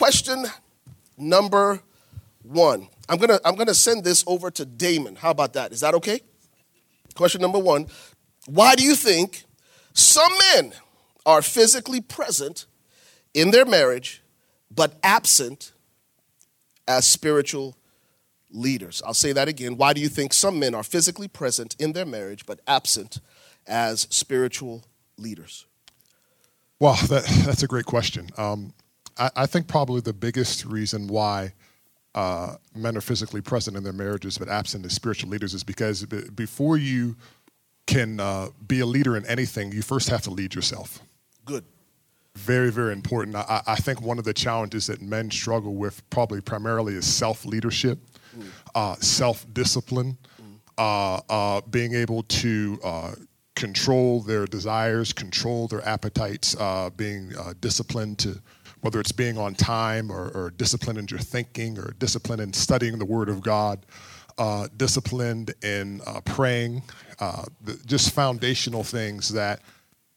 question number one. I'm gonna I'm gonna send this over to Damon. How about that? Is that okay? Question number one. Why do you think some men are physically present in their marriage but absent as spiritual leaders? I'll say that again. Why do you think some men are physically present in their marriage but absent as spiritual leaders? Well, that, that's a great question. Um, I, I, think probably the biggest reason why uh, men are physically present in their marriages but absent as spiritual leaders is because before you can uh, be a leader in anything, you first have to lead yourself. Good. Very, very important. I, I think one of the challenges that men struggle with, probably primarily, is self leadership, mm. uh, self discipline, mm. uh, being able to uh, control their desires, control their appetites, uh, being uh, disciplined to whether it's being on time or, or in your thinking or disciplined in studying the Word of God, uh, disciplined in uh, praying, uh, the, just foundational things that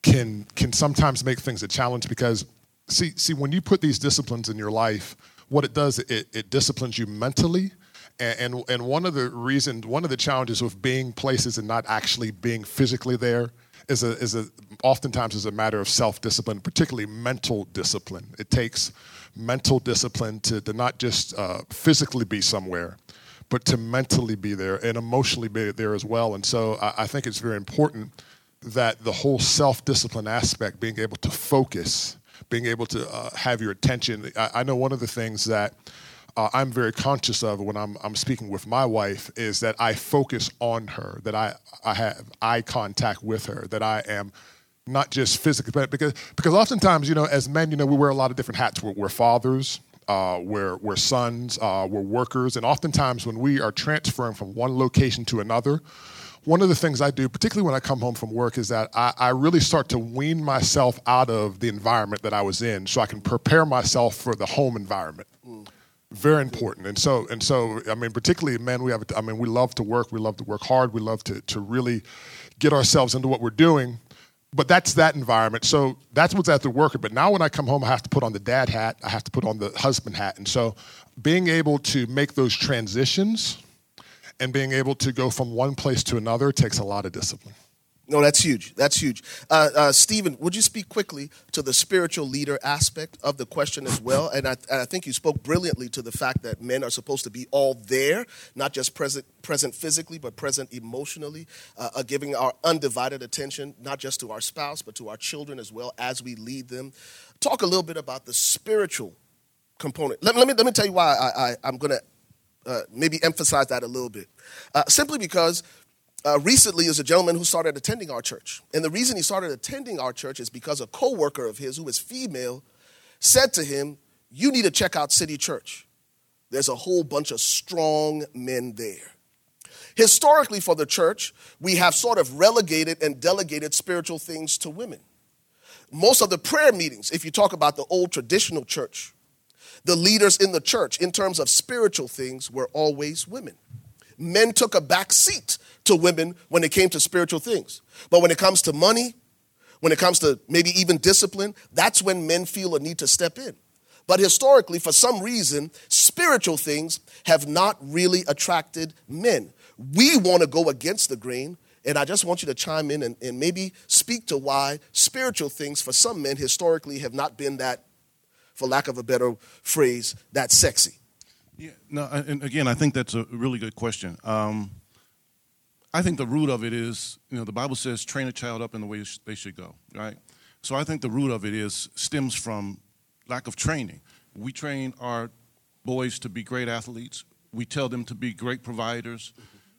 can can sometimes make things a challenge because see see when you put these disciplines in your life, what it does it, it disciplines you mentally. And, and, and one of the reasons, one of the challenges with being places and not actually being physically there is a, is a, oftentimes is a matter of self-discipline, particularly mental discipline. It takes mental discipline to, to not just uh, physically be somewhere, but to mentally be there and emotionally be there as well. And so I, I think it's very important that the whole self-discipline aspect, being able to focus, being able to uh, have your attention. I, I know one of the things that uh, I'm very conscious of when I'm, I'm speaking with my wife is that I focus on her, that I, I have eye contact with her, that I am not just physically, but because, because oftentimes, you know, as men, you know, we wear a lot of different hats. We're, we're fathers, uh, we're, we're sons, uh, we're workers, and oftentimes when we are transferring from one location to another, one of the things I do, particularly when I come home from work, is that I, I, really start to wean myself out of the environment that I was in so I can prepare myself for the home environment. Mm very important. And so and so i mean particularly men we have i mean we love to work. We love to work hard. We love to, to really get ourselves into what we're doing. But that's that environment. So that's what's at the worker. But now when i come home i have to put on the dad hat. I have to put on the husband hat. And so being able to make those transitions and being able to go from one place to another takes a lot of discipline no, that's huge. That's huge. Uh, uh, Stephen, would you speak quickly to the spiritual leader aspect of the question as well? And I, and I, think you spoke brilliantly to the fact that men are supposed to be all there, not just present, present physically, but present emotionally, uh, uh giving our undivided attention, not just to our spouse, but to our children as well as we lead them. Talk a little bit about the spiritual component. Let, let me, let me tell you why I, I'm going to uh, maybe emphasize that a little bit. Uh, simply because uh, recently is a gentleman who started attending our church. And the reason he started attending our church is because a coworker of his who is female said to him, You need to check out City Church. There's a whole bunch of strong men there. Historically, for the church, we have sort of relegated and delegated spiritual things to women. Most of the prayer meetings, if you talk about the old traditional church, the leaders in the church in terms of spiritual things were always women. Men took a back seat to women when it came to spiritual things. But when it comes to money, when it comes to maybe even discipline, that's when men feel a need to step in. But historically, for some reason, spiritual things have not really attracted men. We want to go against the grain, and I just want you to chime in and, and maybe speak to why spiritual things for some men historically have not been that, for lack of a better phrase, that sexy. Yeah, no, and again, I think that's a really good question. Um, I think the root of it is, you know, the Bible says, train a child up in the way they should go, right? So I think the root of it is stems from lack of training. We train our boys to be great athletes. We tell them to be great providers.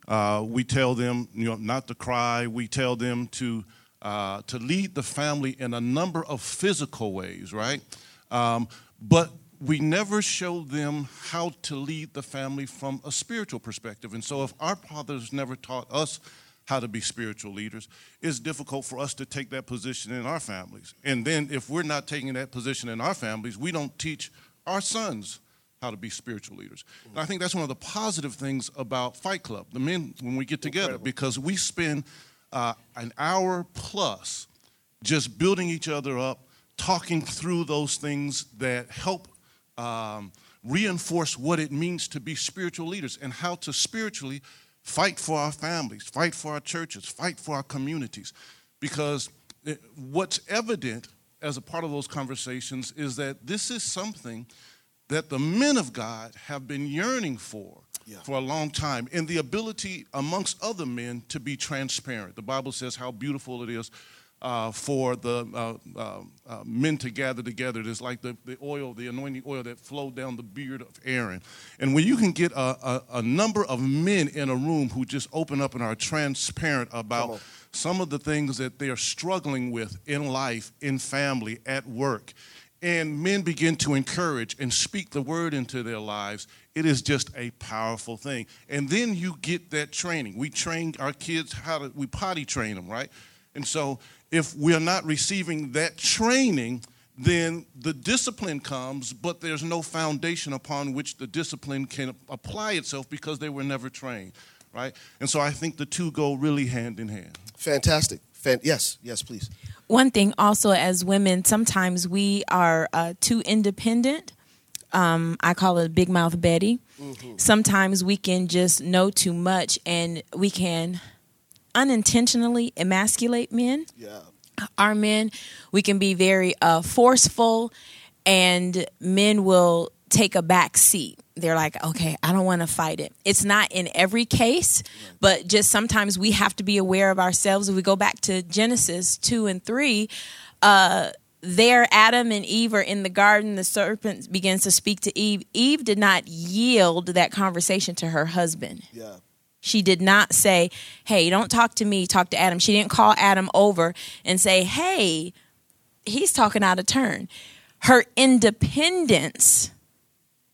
Uh, we tell them, you know, not to cry. We tell them to uh, to lead the family in a number of physical ways, right? Um, but we never show them how to lead the family from a spiritual perspective. And so, if our fathers never taught us how to be spiritual leaders, it's difficult for us to take that position in our families. And then, if we're not taking that position in our families, we don't teach our sons how to be spiritual leaders. And I think that's one of the positive things about Fight Club, the men, when we get together, Incredible. because we spend uh, an hour plus just building each other up, talking through those things that help um, reinforce what it means to be spiritual leaders and how to spiritually fight for our families, fight for our churches, fight for our communities. Because what's evident as a part of those conversations is that this is something that the men of God have been yearning for yeah. for a long time, and the ability amongst other men to be transparent. The Bible says how beautiful it is uh, for the uh, uh, uh, men to gather together. It's like the, the oil, the anointing oil that flowed down the beard of Aaron. And when you can get a, a, a number of men in a room who just open up and are transparent about some of the things that they are struggling with in life, in family, at work, and men begin to encourage and speak the word into their lives, it is just a powerful thing. And then you get that training. We train our kids how to, we potty train them, right? And so if we're not receiving that training, then the discipline comes, but there's no foundation upon which the discipline can apply itself because they were never trained, right? And so I think the two go really hand in hand. Fantastic. Fan- yes, yes, please. One thing also, as women, sometimes we are uh, too independent. Um, I call it Big Mouth Betty. Mm-hmm. Sometimes we can just know too much and we can unintentionally emasculate men. Yeah. Our men, we can be very uh, forceful, and men will take a back seat. They're like, okay, I don't want to fight it. It's not in every case, but just sometimes we have to be aware of ourselves. If we go back to Genesis 2 and 3, uh, there Adam and Eve are in the garden. The serpent begins to speak to Eve. Eve did not yield that conversation to her husband. Yeah. She did not say, Hey, don't talk to me, talk to Adam. She didn't call Adam over and say, Hey, he's talking out of turn. Her independence,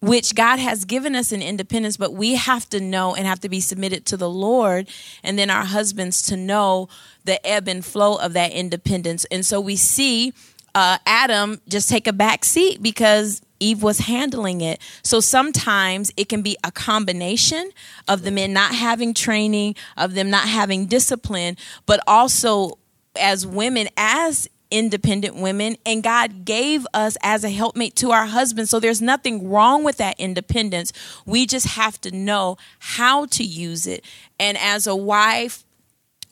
which God has given us an independence, but we have to know and have to be submitted to the Lord, and then our husbands to know the ebb and flow of that independence. And so we see uh, Adam just take a back seat because Eve was handling it. So sometimes it can be a combination of the men not having training, of them not having discipline, but also as women, as independent women, and God gave us as a helpmate to our husbands. So there's nothing wrong with that independence. We just have to know how to use it. And as a wife,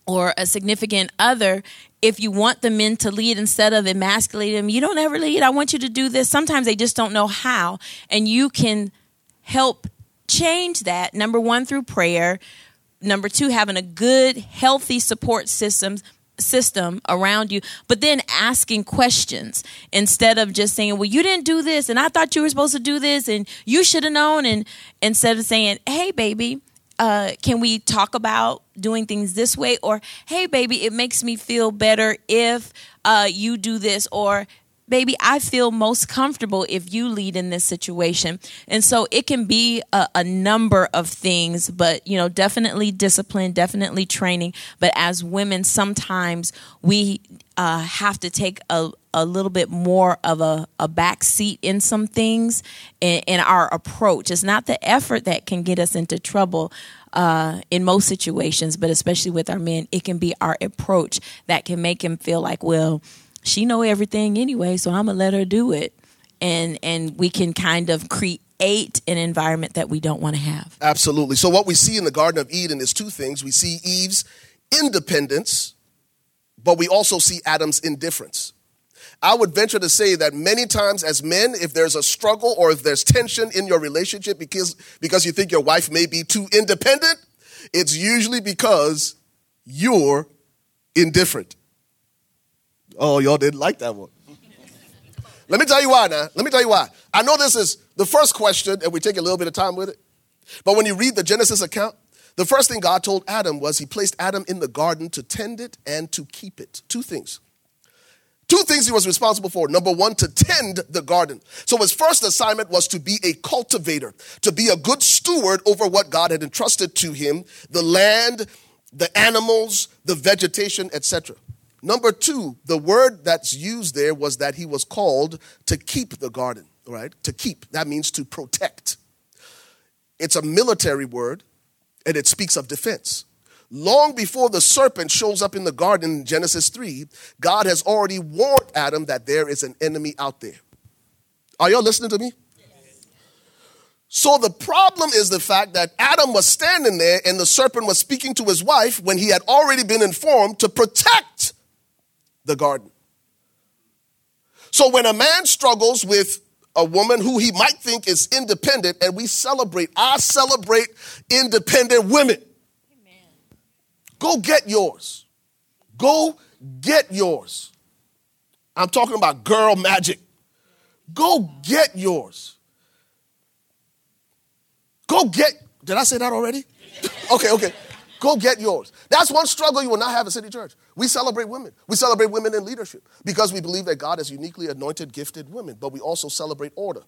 or a significant other, if you want the men to lead instead of emasculating them, you don't ever lead. I want you to do this. Sometimes they just don't know how. And you can help change that. Number one, through prayer. Number two, having a good, healthy support system system around you, but then asking questions instead of just saying, Well, you didn't do this, and I thought you were supposed to do this, and you should have known. And instead of saying, Hey, baby, uh, can we talk about doing things this way? Or, hey, baby, it makes me feel better if uh, you do this. Or, baby, I feel most comfortable if you lead in this situation. And so it can be a, a, number of things, but, you know, definitely discipline, definitely training. But as women, sometimes we uh, have to take a, a little bit more of a, a back seat in some things in, in our approach. It's not the effort that can get us into trouble, uh, in most situations, but especially with our men, it can be our approach that can make him feel like, well, she know everything anyway, so I'm gonna let her do it, and and we can kind of create an environment that we don't want to have. Absolutely. So what we see in the Garden of Eden is two things: we see Eve's independence, but we also see Adam's indifference. I would venture to say that many times as men, if there's a struggle or if there's tension in your relationship because, because you think your wife may be too independent, it's usually because you're indifferent. Oh, y'all didn't like that one. Let me tell you why now. Let me tell you why. I know this is the first question, and we take a little bit of time with it. But when you read the Genesis account, the first thing God told Adam was he placed Adam in the garden to tend it and to keep it. Two things. Two things he was responsible for. Number one, to tend the garden. So his first assignment was to be a cultivator, to be a good steward over what God had entrusted to him the land, the animals, the vegetation, etc. Number two, the word that's used there was that he was called to keep the garden, right? To keep. That means to protect. It's a military word and it speaks of defense. Long before the serpent shows up in the garden in Genesis 3, God has already warned Adam that there is an enemy out there. Are y'all listening to me? So the problem is the fact that Adam was standing there and the serpent was speaking to his wife when he had already been informed to protect the garden. So when a man struggles with a woman who he might think is independent, and we celebrate, I celebrate independent women. Go get yours. Go get yours. I'm talking about girl magic. Go get yours. Go get, did I say that already? okay, okay. Go get yours. That's one struggle you will not have at City Church. We celebrate women. We celebrate women in leadership because we believe that God has uniquely anointed, gifted women, but we also celebrate order.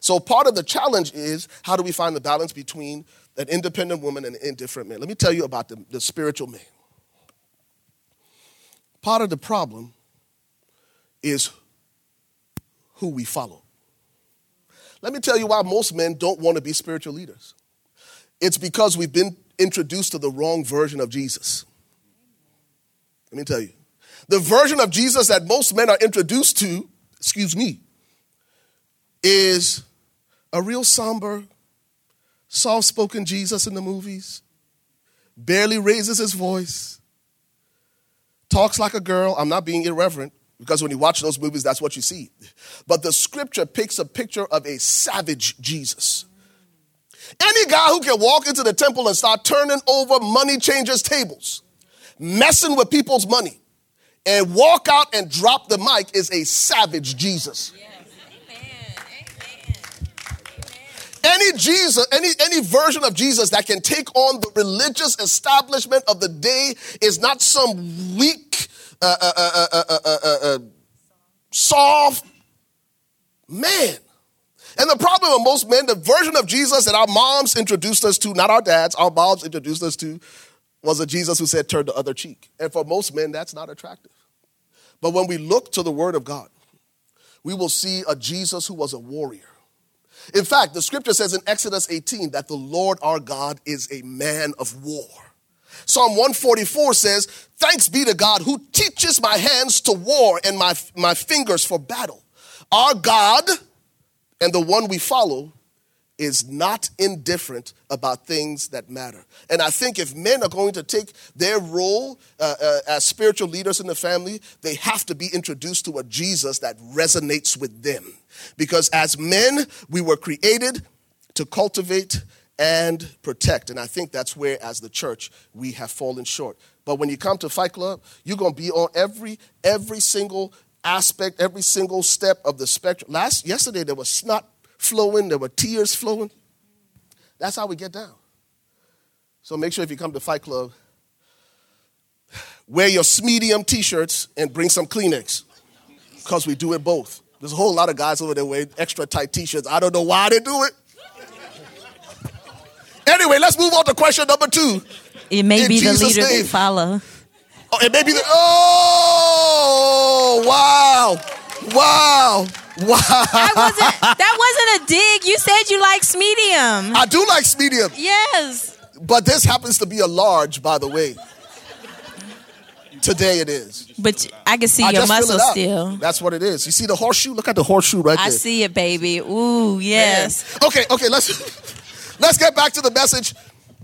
So part of the challenge is how do we find the balance between an independent woman and an indifferent man? Let me tell you about the, the spiritual man. Part of the problem is who we follow. Let me tell you why most men don't want to be spiritual leaders. It's because we've been introduced to the wrong version of Jesus. Let me tell you. The version of Jesus that most men are introduced to, excuse me, is a real somber, soft spoken Jesus in the movies, barely raises his voice, talks like a girl. I'm not being irreverent because when you watch those movies, that's what you see. But the scripture picks a picture of a savage Jesus any guy who can walk into the temple and start turning over money changers' tables, messing with people's money, and walk out and drop the mic is a savage Jesus. Any Jesus, any, any version of Jesus that can take on the religious establishment of the day is not some weak, uh, uh, uh, soft man. And the problem with most men, the version of Jesus that our moms introduced us to, not our dads, our moms introduced us to, was a Jesus who said, turn the other cheek. And for most men, that's not attractive. But when we look to the Word of God, we will see a Jesus who was a warrior. In fact, the scripture says in Exodus 18 that the Lord our God is a man of war. Psalm 144 says, Thanks be to God who teaches my hands to war and my, my fingers for battle. Our God and the one we follow is not indifferent about things that matter. And I think if men are going to take their role uh, uh, as spiritual leaders in the family, they have to be introduced to a Jesus that resonates with them. Because as men, we were created to cultivate and protect. And I think that's where, as the church, we have fallen short. But when you come to Fight Club, you're going to be on every every single aspect, every single step of the spectrum. Last yesterday there was snot flowing, there were tears flowing. That's how we get down. So make sure if you come to Fight Club, wear your medium t-shirts and bring some Kleenex. Because we do it both. There's a whole lot of guys over there wearing extra tight t-shirts. I don't know why they do it. Anyway, let's move on to question number two. It may In be Jesus the leader name. they follow. Oh, it may be the. Oh, wow. Wow. Wow. I wasn't, that wasn't a dig. You said you like medium. I do like medium. Yes. But this happens to be a large, by the way. Today it is. But I can see I your muscle still. That's what it is. You see the horseshoe? Look at the horseshoe right I there. I see it, baby. Ooh, yes. Man. Okay, okay, let's let's get back to the message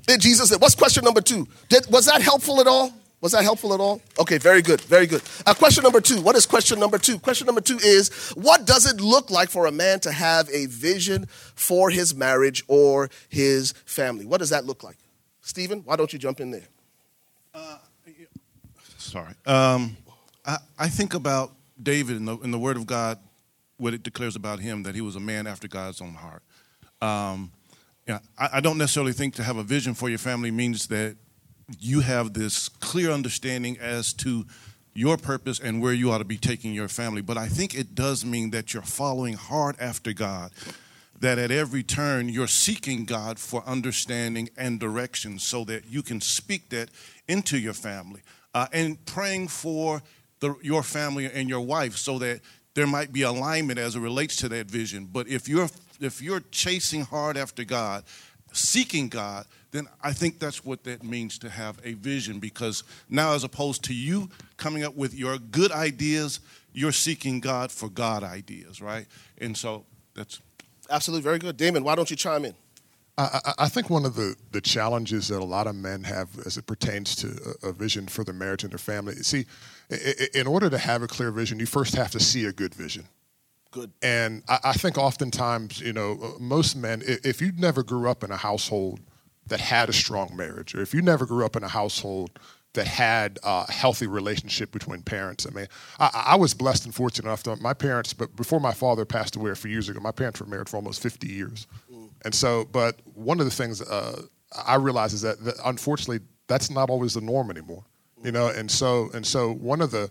that Jesus said. What's question number two? Did, was that helpful at all? Was that helpful at all? Okay, very good, very good. Uh, question number two. What is question number two? Question number two is what does it look like for a man to have a vision for his marriage or his family? What does that look like? Stephen, why don't you jump in there? Uh, sorry. Um, I, I, think about David in the, in the, Word of God, what it declares about him, that he was a man after God's own heart. Um, yeah, I, I don't necessarily think to have a vision for your family means that you have this clear understanding as to your purpose and where you ought to be taking your family. But I think it does mean that you're following hard after God, that at every turn you're seeking God for understanding and direction so that you can speak that into your family uh, and praying for the, your family and your wife so that there might be alignment as it relates to that vision. But if you're if you're chasing hard after God, seeking God, then I think that's what that means to have a vision because now, as opposed to you coming up with your good ideas, you're seeking God for God ideas, right? And so that's. Absolutely, very good. Damon, why don't you chime in? I, I think one of the, the challenges that a lot of men have as it pertains to a, a vision for their marriage and their family, see, in order to have a clear vision, you first have to see a good vision. Good. And I, I think oftentimes, you know, uh, most men, if you never grew up in a household that had a strong marriage, or if you never grew up in a household that had a healthy relationship between parents. I mean, I, I, was blessed and fortunate enough to my parents, but before my father passed away a few years ago, my parents were married for almost 50 years. Mm. And so, but one of the things uh, I realize is that, that, unfortunately, that's not always the norm anymore. Mm. You know, and so and so one of the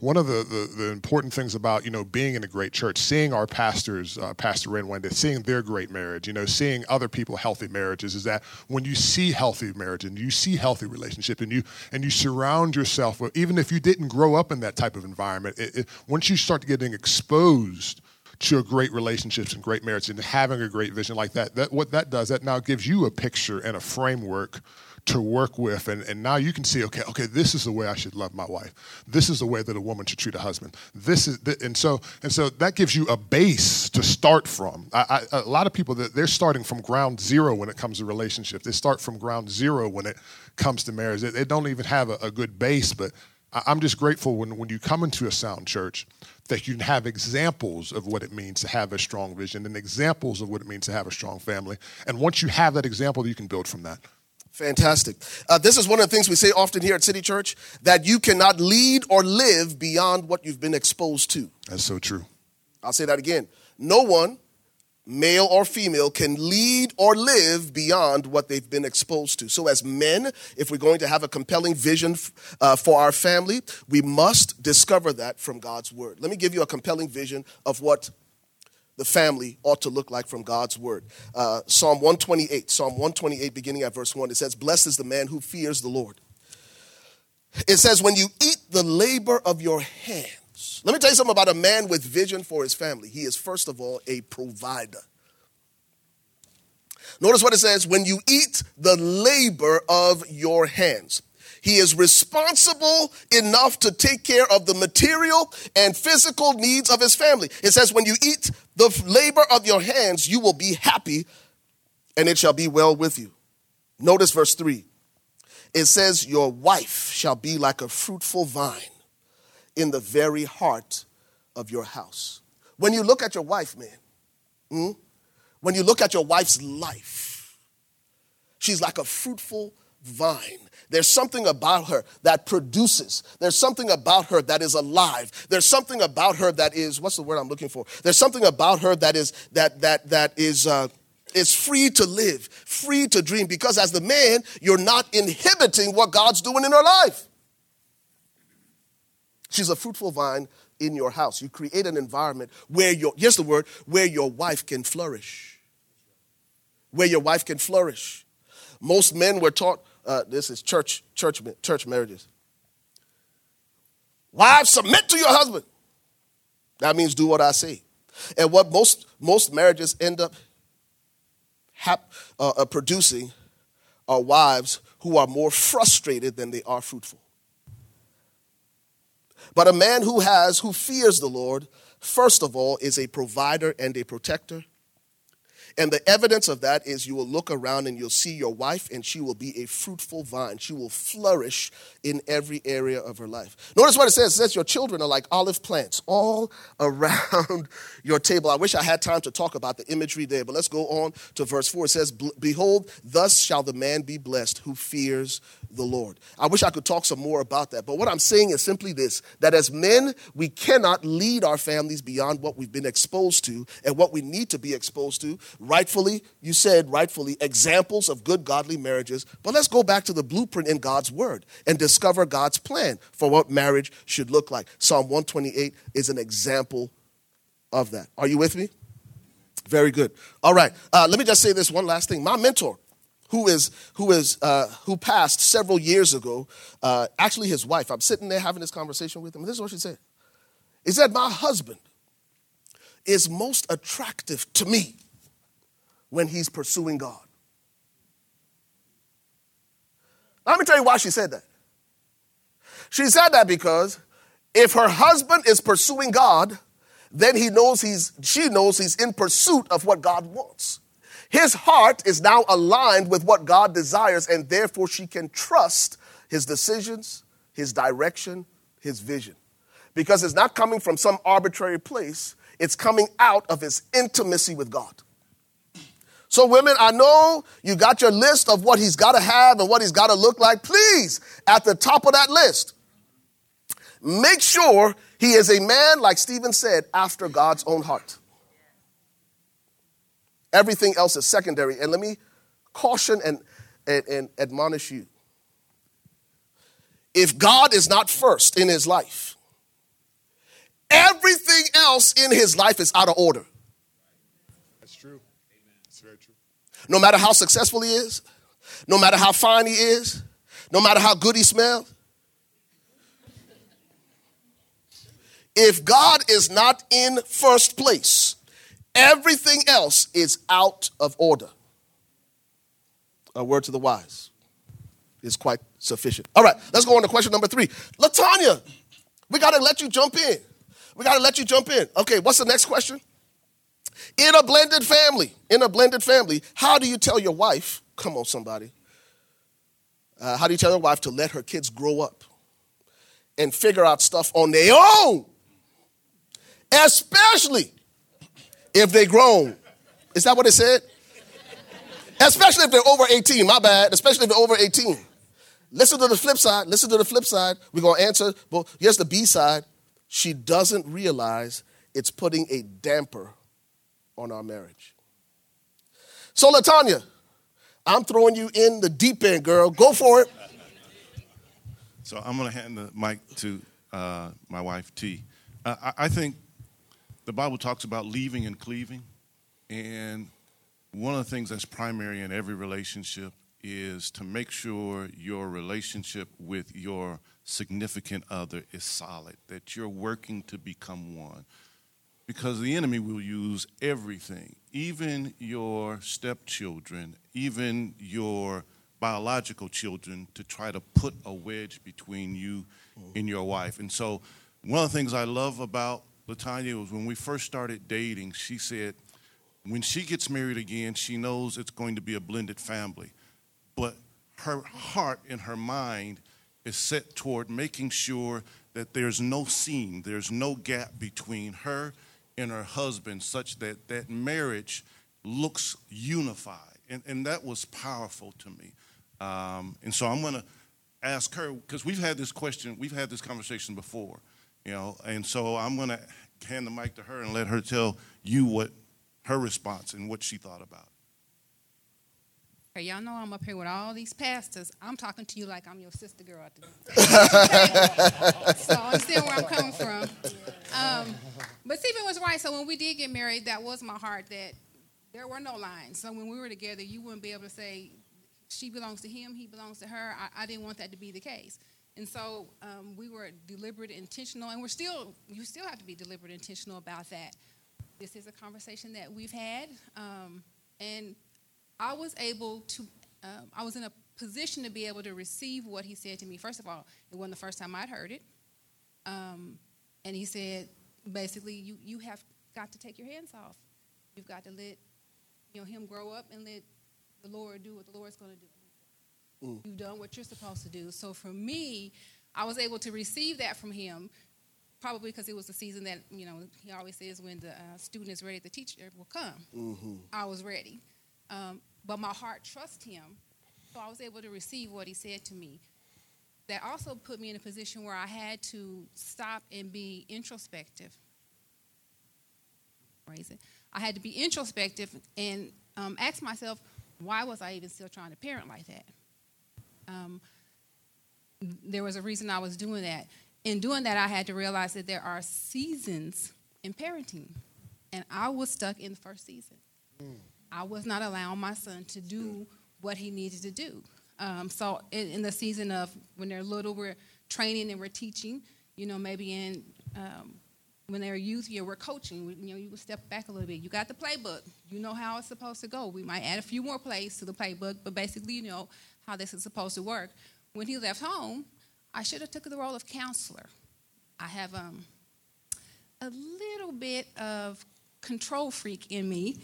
one of the, the, the, important things about you know being in a great church, seeing our pastors, uh, Pastor Wendy, seeing their great marriage, you know, seeing other people healthy marriages, is that when you see healthy marriage and you see healthy relationship and you and you surround yourself with, even if you didn't grow up in that type of environment, it, it, once you start getting exposed to great relationships and great marriage and having a great vision like that, that what that does, that now gives you a picture and a framework to work with and, and now you can see okay okay this is the way i should love my wife. This is the way that a woman should treat a husband. This is and so and so that gives you a base to start from. I, I, a lot of people they're starting from ground zero when it comes to relationships. They start from ground zero when it comes to marriage. They, they don't even have a, a good base but I, i'm just grateful when, when you come into a sound church that you can have examples of what it means to have a strong vision and examples of what it means to have a strong family. And once you have that example, you can build from that. Fantastic. Uh, this is one of the things we say often here at City Church that you cannot lead or live beyond what you've been exposed to. That's so true. I'll say that again. No one, male or female, can lead or live beyond what they've been exposed to. So, as men, if we're going to have a compelling vision uh, for our family, we must discover that from God's Word. Let me give you a compelling vision of what the family ought to look like from God's word. Uh, Psalm 128, Psalm 128, beginning at verse 1, it says, Blessed is the man who fears the Lord. It says, When you eat the labor of your hands. Let me tell you something about a man with vision for his family. He is, first of all, a provider. Notice what it says when you eat the labor of your hands. He is responsible enough to take care of the material and physical needs of his family. It says, When you eat the labor of your hands, you will be happy and it shall be well with you. Notice verse 3. It says, Your wife shall be like a fruitful vine in the very heart of your house. When you look at your wife, man, hmm, when you look at your wife's life, she's like a fruitful vine there's something about her that produces. There's something about her that is alive. There's something about her that is what's the word I'm looking for? There's something about her that is that that that is uh, is free to live, free to dream. Because as the man, you're not inhibiting what God's doing in her life. She's a fruitful vine in your house. You create an environment where your here's the word where your wife can flourish. Where your wife can flourish. Most men were taught uh, this is church, church, church marriages. Wives, submit to your husband. That means do what I say. And what most most marriages end up hap, uh, uh, producing are wives who are more frustrated than they are fruitful. But a man who has, who fears the Lord, first of all, is a provider and a protector. And the evidence of that is you will look around and you'll see your wife, and she will be a fruitful vine. She will flourish in every area of her life. Notice what it says. It says your children are like olive plants all around your table. I wish I had time to talk about the imagery there, but let's go on to verse 4. It says, Behold, thus shall the man be blessed who fears the Lord. I wish I could talk some more about that, but what I'm saying is simply this that as men, we cannot lead our families beyond what we've been exposed to and what we need to be exposed to. Rightfully, you said, rightfully, examples of good, godly marriages, but let's go back to the blueprint in God's word and discover God's plan for what marriage should look like. Psalm 128 is an example of that. Are you with me? Very good. All right. Uh, let me just say this one last thing. My mentor, who is who is uh, who passed several years ago. Uh, actually, his wife. I'm sitting there having this conversation with him. This is what she said. He said, "My husband is most attractive to me when he's pursuing God." Let me tell you why she said that. She said that because if her husband is pursuing God, then he knows he's, she knows he's in pursuit of what God wants. His heart is now aligned with what God desires, and therefore she can trust his decisions, his direction, his vision. Because it's not coming from some arbitrary place, it's coming out of his intimacy with God. So, women, I know you got your list of what he's got to have and what he's got to look like. Please, at the top of that list, make sure he is a man, like Stephen said, after God's own heart. Everything else is secondary. And let me caution and, and, and admonish you. If God is not first in his life, everything else in his life is out of order. That's true. That's very true. No matter how successful he is, no matter how fine he is, no matter how good he smells. If God is not in first place, everything else is out of order. A word to the wise is quite sufficient. All right, let's go on to question number three. Latanya, we got to let you jump in. We got to let you jump in. Okay, what's the next question? In a blended family, in a blended family, how do you tell your wife, come on, somebody, uh, how do you tell your wife to let her kids grow up and figure out stuff on their own? Especially if they grown. Is that what it said? Especially if they're over 18, my bad. Especially if they're over 18. Listen to the flip side. Listen to the flip side. We're going to answer. Well, here's the B side. She doesn't realize it's putting a damper on our marriage. So, Latanya, I'm throwing you in the deep end, girl. Go for it. So I'm going to hand the mic to uh, my wife, T. Uh, I, I think the Bible talks about leaving and cleaving. And one of the things that's primary in every relationship is to make sure your relationship with your significant other is solid, that you're working to become one. Because the enemy will use everything, even your stepchildren, even your biological children, to try to put a wedge between you and your wife. And so, one of the things I love about Latanya was when we first started dating, she said, when she gets married again, she knows it's going to be a blended family. But her heart and her mind is set toward making sure that there's no seam, there's no gap between her and her husband, such that that marriage looks unified. And, and that was powerful to me. Um, and so I'm going to ask her, because we've had this question, we've had this conversation before, you know, and so I'm going to hand the mic to her and let her tell you what her response and what she thought about. Y'all know I'm up here with all these pastors. I'm talking to you like I'm your sister girl. At the so understand where I'm coming from. Um, but Stephen was right. So when we did get married, that was my heart that there were no lines. So when we were together, you wouldn't be able to say she belongs to him, he belongs to her. I, I didn't want that to be the case. And so um, we were deliberate, intentional, and we're still, you still have to be deliberate, intentional about that. This is a conversation that we've had. Um, and I was able to, um, I was in a position to be able to receive what he said to me. First of all, it wasn't the first time I'd heard it. Um, and he said, basically, you, you have got to take your hands off. You've got to let you know, him grow up and let the Lord do what the Lord's going to do. Mm. You've done what you're supposed to do. So for me, I was able to receive that from him, probably because it was the season that, you know, he always says when the uh, student is ready, the teacher will come. Mm-hmm. I was ready. Um, but my heart trusts him. So I was able to receive what he said to me. That also put me in a position where I had to stop and be introspective. Raise it. I had to be introspective and um, ask myself, why was I even still trying to parent like that? Um, there was a reason I was doing that. In doing that, I had to realize that there are seasons in parenting, and I was stuck in the first season. Mm. I was not allowing my son to do what he needed to do. Um, so in, in, the season of when they're little, we're training and we're teaching. You know, maybe in um, when they're youth, yeah, we're coaching. We, you know, you step back a little bit. You got the playbook. You know how it's supposed to go. We might add a few more plays to the playbook, but basically, you know how this is supposed to work. When he left home, I should have took the role of counselor. I have um, a little bit of control freak in me.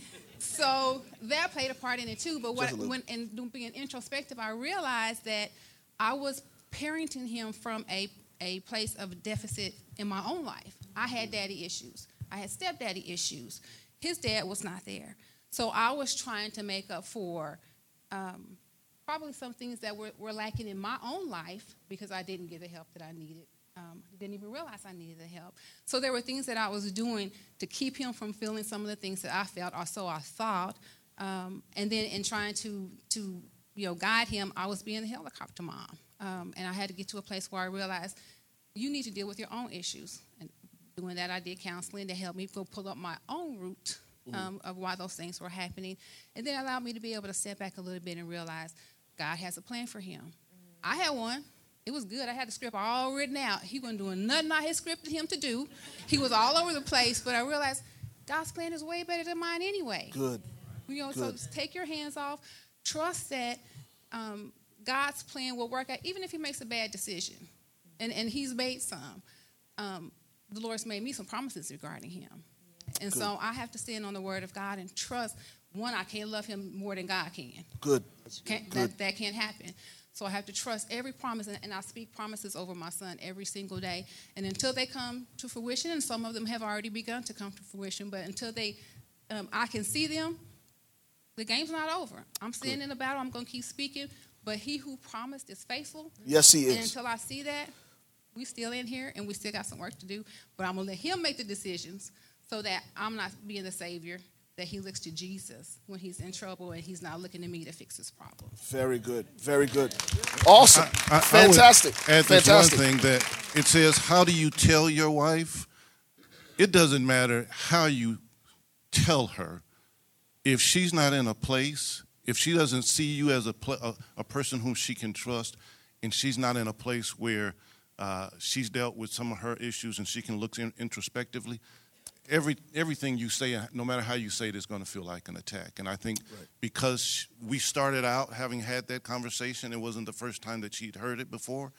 So that played a part in it too. But what, when and being introspective, I realized that I was parenting him from a, a place of deficit in my own life. I had daddy issues. I had stepdaddy issues. His dad was not there. So I was trying to make up for um, probably some things that were, were lacking in my own life because I didn't get the help that I needed. Um, didn't even realize I needed the help. So there were things that I was doing to keep him from feeling some of the things that I felt, or so I thought. Um, and then in trying to to you know guide him, I was being a helicopter mom, um, and I had to get to a place where I realized you need to deal with your own issues. And doing that, I did counseling to help me go pull up my own root mm-hmm. um, of why those things were happening, and then allowed me to be able to step back a little bit and realize God has a plan for him. Mm-hmm. I had one. It was good. I had the script all written out. He wasn't doing nothing I had scripted him to do. He was all over the place, but I realized God's plan is way better than mine anyway. Good. You know, good. so take your hands off. Trust that um, God's plan will work out, even if he makes a bad decision. And, and he's made some. Um, the Lord's made me some promises regarding him. And good. so I have to stand on the word of God and trust. One, I can't love him more than God can. Good. Can't, good. That, that can't happen. So I have to trust every promise, and I speak promises over my son every single day. And until they come to fruition, and some of them have already begun to come to fruition, but until they, um, I can see them, the game's not over. I'm staying in the battle. I'm going to keep speaking. But he who promised is faithful. Yes, he is. And until I see that, we still in here, and we still got some work to do. But I'm going to let him make the decisions so that I'm not being the savior that he looks to Jesus when he's in trouble and he's not looking to me to fix his problem. Very good. Very good. Awesome. I, I, Fantastic. I add Fantastic. one thing that it says, How do you tell your wife? It doesn't matter how you tell her. If she's not in a place, if she doesn't see you as a, pl- a, a, person whom she can trust, and she's not in a place where uh, she's dealt with some of her issues and she can look in, introspectively, every everything you say, no matter how you say it, is going to feel like an attack. And I think right. because we started out having had that conversation, it wasn't the first time that she'd heard it before.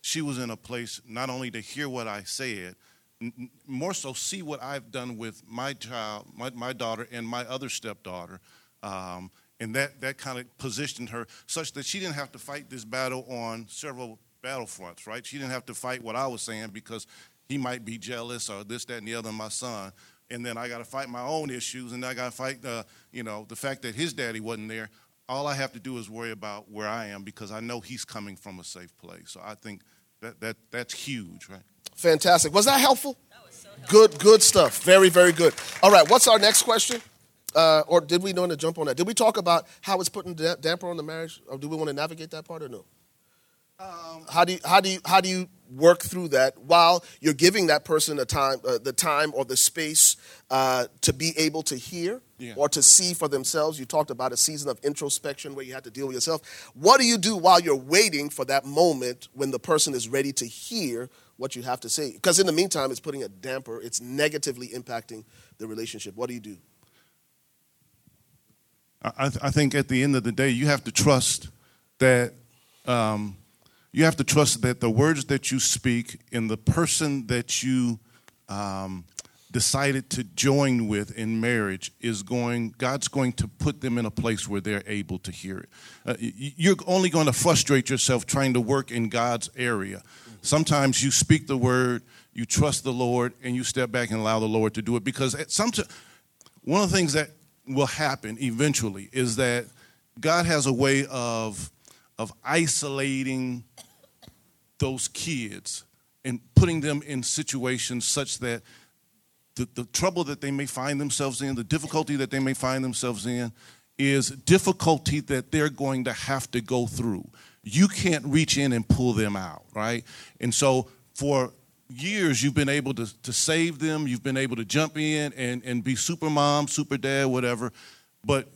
She was in a place not only to hear what I said, n- more so see what I've done with my child, my, my daughter, and my other stepdaughter. Um, and that, that kind of positioned her such that she didn't have to fight this battle on several battlefronts, right? She didn't have to fight what I was saying because he might be jealous or this, that, and the other, my son. And then I got to fight my own issues, and I got to fight the, you know, the fact that his daddy wasn't there. All I have to do is worry about where I am because I know he's coming from a safe place. So I think that, that that's huge, right? Fantastic. Was that helpful? That was so helpful. Good, good stuff. Very, very good. All right, what's our next question? Uh, or did we want to jump on that? Did we talk about how it's putting damper on the marriage, or do we want to navigate that part or no? Um, how do you how do you how do you work through that while you're giving that person the time uh, the time or the space uh, to be able to hear yeah. or to see for themselves? You talked about a season of introspection where you had to deal with yourself. What do you do while you're waiting for that moment when the person is ready to hear what you have to say? Because in the meantime, it's putting a damper. It's negatively impacting the relationship. What do you do? I, th- I think at the end of the day, you have to trust that. Um, you have to trust that the words that you speak and the person that you um, decided to join with in marriage is going god's going to put them in a place where they're able to hear it. Uh, you're only going to frustrate yourself trying to work in god's area. Sometimes you speak the word you trust the lord and you step back and allow the lord to do it because sometimes one of the things that will happen eventually is that god has a way of of isolating those kids and putting them in situations such that the, the trouble that they may find themselves in, the difficulty that they may find themselves in, is difficulty that they're going to have to go through. You can't reach in and pull them out, right? And so for years you've been able to, to save them, you've been able to jump in and, and be super mom, super dad, whatever. But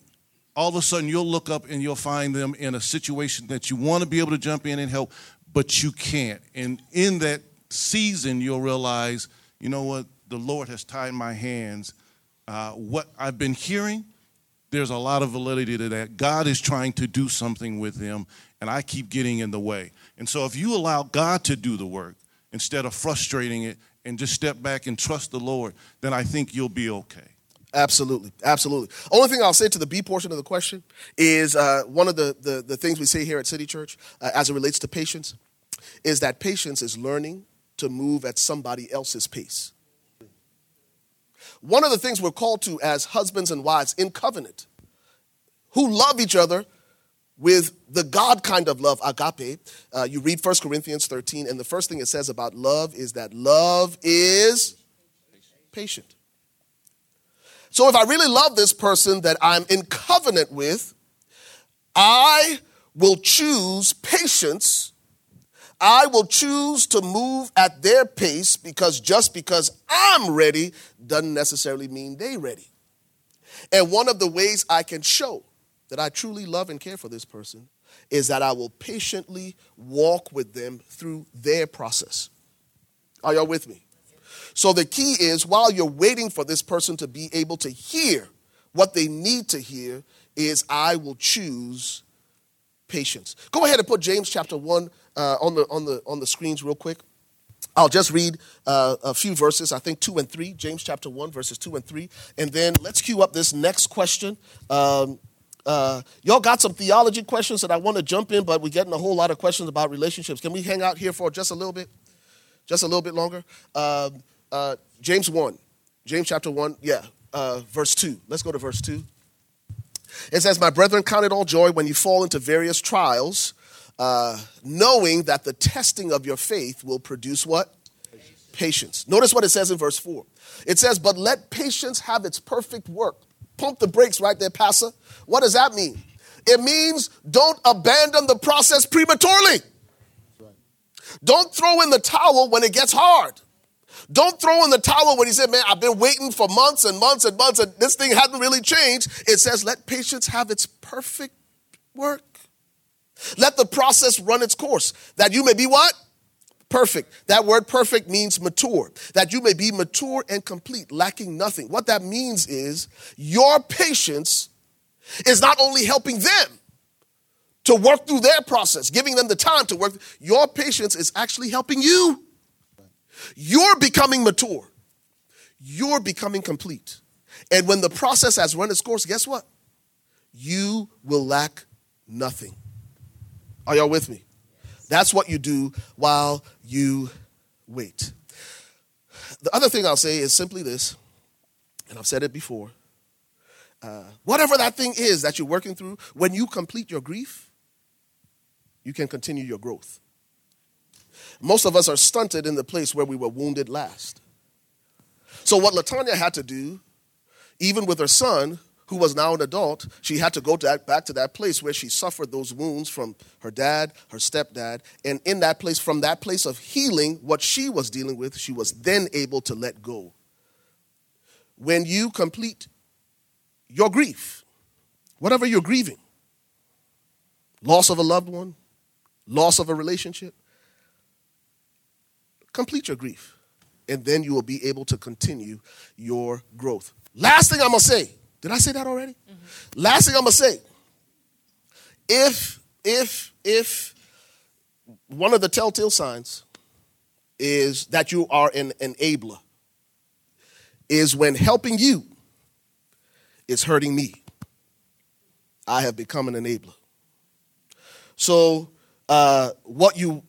all of a sudden you'll look up and you'll find them in a situation that you want to be able to jump in and help, but you can't. And in that season, you'll realize, you know what, the Lord has tied my hands. Uh, what I've been hearing, there's a lot of validity to that. God is trying to do something with them, and I keep getting in the way. And so if you allow God to do the work, instead of frustrating it and just step back and trust the Lord, then I think you'll be okay. Absolutely, absolutely. Only thing I'll say to the B portion of the question is uh, one of the, the, the things we say here at City Church uh, as it relates to patience is that patience is learning to move at somebody else's pace. One of the things we're called to as husbands and wives in covenant who love each other with the God kind of love, agape. Uh, you read 1 Corinthians 13, and the first thing it says about love is that love is patient. So if I really love this person that I'm in covenant with, I will choose patience. I will choose to move at their pace because just because I'm ready doesn't necessarily mean they ready. And one of the ways I can show that I truly love and care for this person is that I will patiently walk with them through their process. Are y'all with me? So the key is while you're waiting for this person to be able to hear what they need to hear, is I will choose patience. Go ahead and put James chapter 1 uh, on, the, on, the, on the screens real quick. I'll just read uh, a few verses, I think two and three, James chapter 1, verses 2 and 3. And then let's cue up this next question. Um, uh, y'all got some theology questions that I want to jump in, but we're getting a whole lot of questions about relationships. Can we hang out here for just a little bit? Just a little bit longer? Uh, uh, James 1, James chapter 1, yeah, uh, verse 2. Let's go to verse 2. It says, My brethren, count it all joy when you fall into various trials, uh, knowing that the testing of your faith will produce what? Patience. patience. Notice what it says in verse 4. It says, But let patience have its perfect work. Pump the brakes right there, Pastor. What does that mean? It means don't abandon the process prematurely. Don't throw in the towel when it gets hard. Don't throw in the towel when he said, Man, I've been waiting for months and months and months, and this thing hasn't really changed. It says, Let patience have its perfect work. Let the process run its course, that you may be what? Perfect. That word perfect means mature, that you may be mature and complete, lacking nothing. What that means is your patience is not only helping them to work through their process, giving them the time to work, your patience is actually helping you. You're becoming mature. You're becoming complete. And when the process has run its course, guess what? You will lack nothing. Are y'all with me? That's what you do while you wait. The other thing I'll say is simply this, and I've said it before. Uh, whatever that thing is that you're working through, when you complete your grief, you can continue your growth. Most of us are stunted in the place where we were wounded last. So, what Latanya had to do, even with her son, who was now an adult, she had to go to that, back to that place where she suffered those wounds from her dad, her stepdad. And in that place, from that place of healing, what she was dealing with, she was then able to let go. When you complete your grief, whatever you're grieving, loss of a loved one, loss of a relationship, complete your grief. And then you will be able to continue your growth. Last thing I'm going to say. Did I say that already? Mm-hmm. Last thing I'm going to say. If, if, if one of the telltale signs is that you are an enabler, is when helping you is hurting me. I have become an enabler. So, uh, what you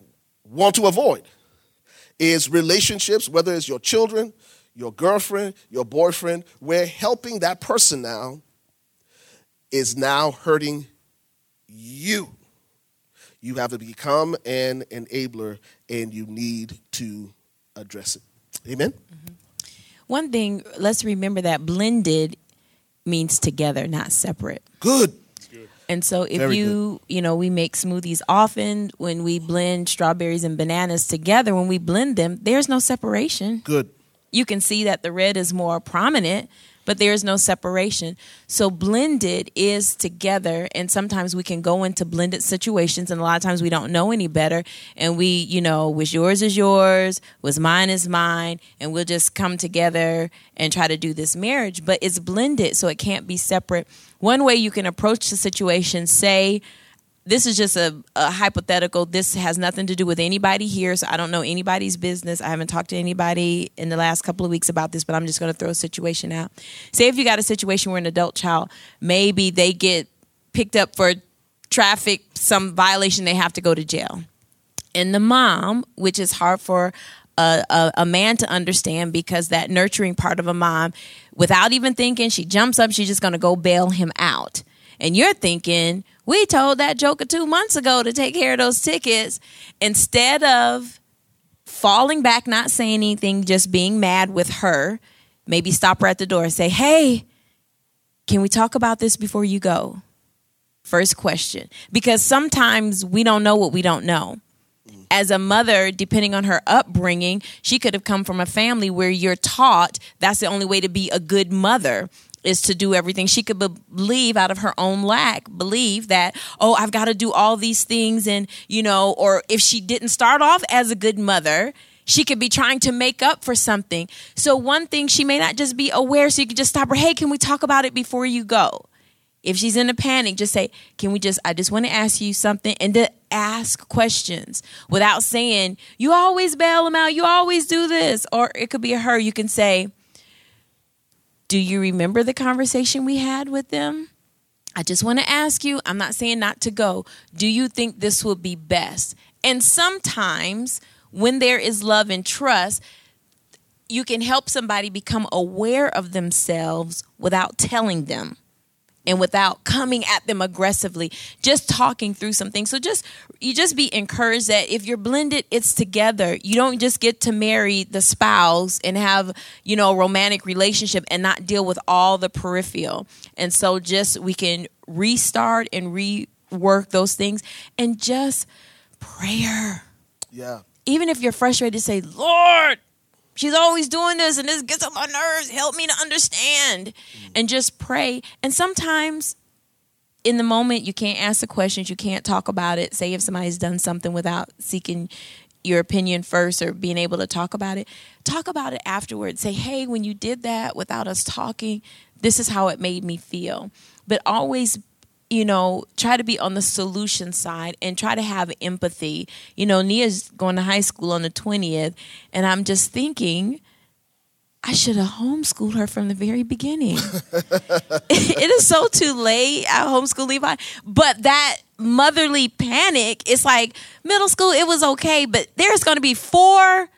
want to avoid is relationships, whether it's your children, your girlfriend, your boyfriend, where helping that person now is now hurting you. You have to become an enabler and you need to address it. Amen? Mm-hmm. One thing, let's remember that blended means together, not separate. Good. And so if Very you, good. you know, we make smoothies often when we blend strawberries and bananas together, when we blend them, there's no separation. Good. You can see that the red is more prominent, but there is no separation. So blended is together, and sometimes we can go into blended situations, and a lot of times we don't know any better, and we, you know, was yours is yours, was mine is mine, and we'll just come together and try to do this marriage. But it's blended, so it can't be separate one way you can approach the situation, say, this is just a, a hypothetical. This has nothing to do with anybody here, so I don't know anybody's business. I haven't talked to anybody in the last couple of weeks about this, but I'm just going to throw a situation out. Say if you got a situation where an adult child, maybe they get picked up for traffic, some violation, they have to go to jail. And the mom, which is hard for a, a, a, man to understand because that nurturing part of a mom, without even thinking, she jumps up, she's just going to go bail him out. And you're thinking, we told that joker two months ago to take care of those tickets. Instead of falling back, not saying anything, just being mad with her, maybe stop her at the door and say, hey, can we talk about this before you go? First question. Because sometimes we don't know what we don't know as a mother, depending on her upbringing, she could have come from a family where you're taught that's the only way to be a good mother is to do everything. She could believe out of her own lack, believe that, oh, I've got to do all these things. And, you know, or if she didn't start off as a good mother, she could be trying to make up for something. So, one thing she may not just be aware, so you can just stop her, hey, can we talk about it before you go? If she's in a panic, just say, Can we just, I just want to ask you something. And to ask questions without saying, You always bail them out. You always do this. Or it could be her. You can say, Do you remember the conversation we had with them? I just want to ask you, I'm not saying not to go. Do you think this will be best? And sometimes when there is love and trust, you can help somebody become aware of themselves without telling them and without coming at them aggressively just talking through something so just you just be encouraged that if you're blended it's together. You don't just get to marry the spouse and have you know a romantic relationship and not deal with all the peripheral. And so just we can restart and rework those things and just prayer. Yeah. Even if you're frustrated say lord She's always doing this and this gets on my nerves. Help me to understand. Mm. And just pray. And sometimes in the moment you can't ask the questions, you can't talk about it. Say if somebody's done something without seeking your opinion first or being able to talk about it, talk about it afterwards. Say, hey, when you did that without us talking, this is how it made me feel. But always you know, try to be on the solution side and try to have empathy. You know, Nia's going to high school on the 20th, and I'm just thinking, I should have homeschooled her from the very beginning. it is so too late. I homeschool Levi. But that motherly panic, it's like middle school, it was okay, but there's going to be four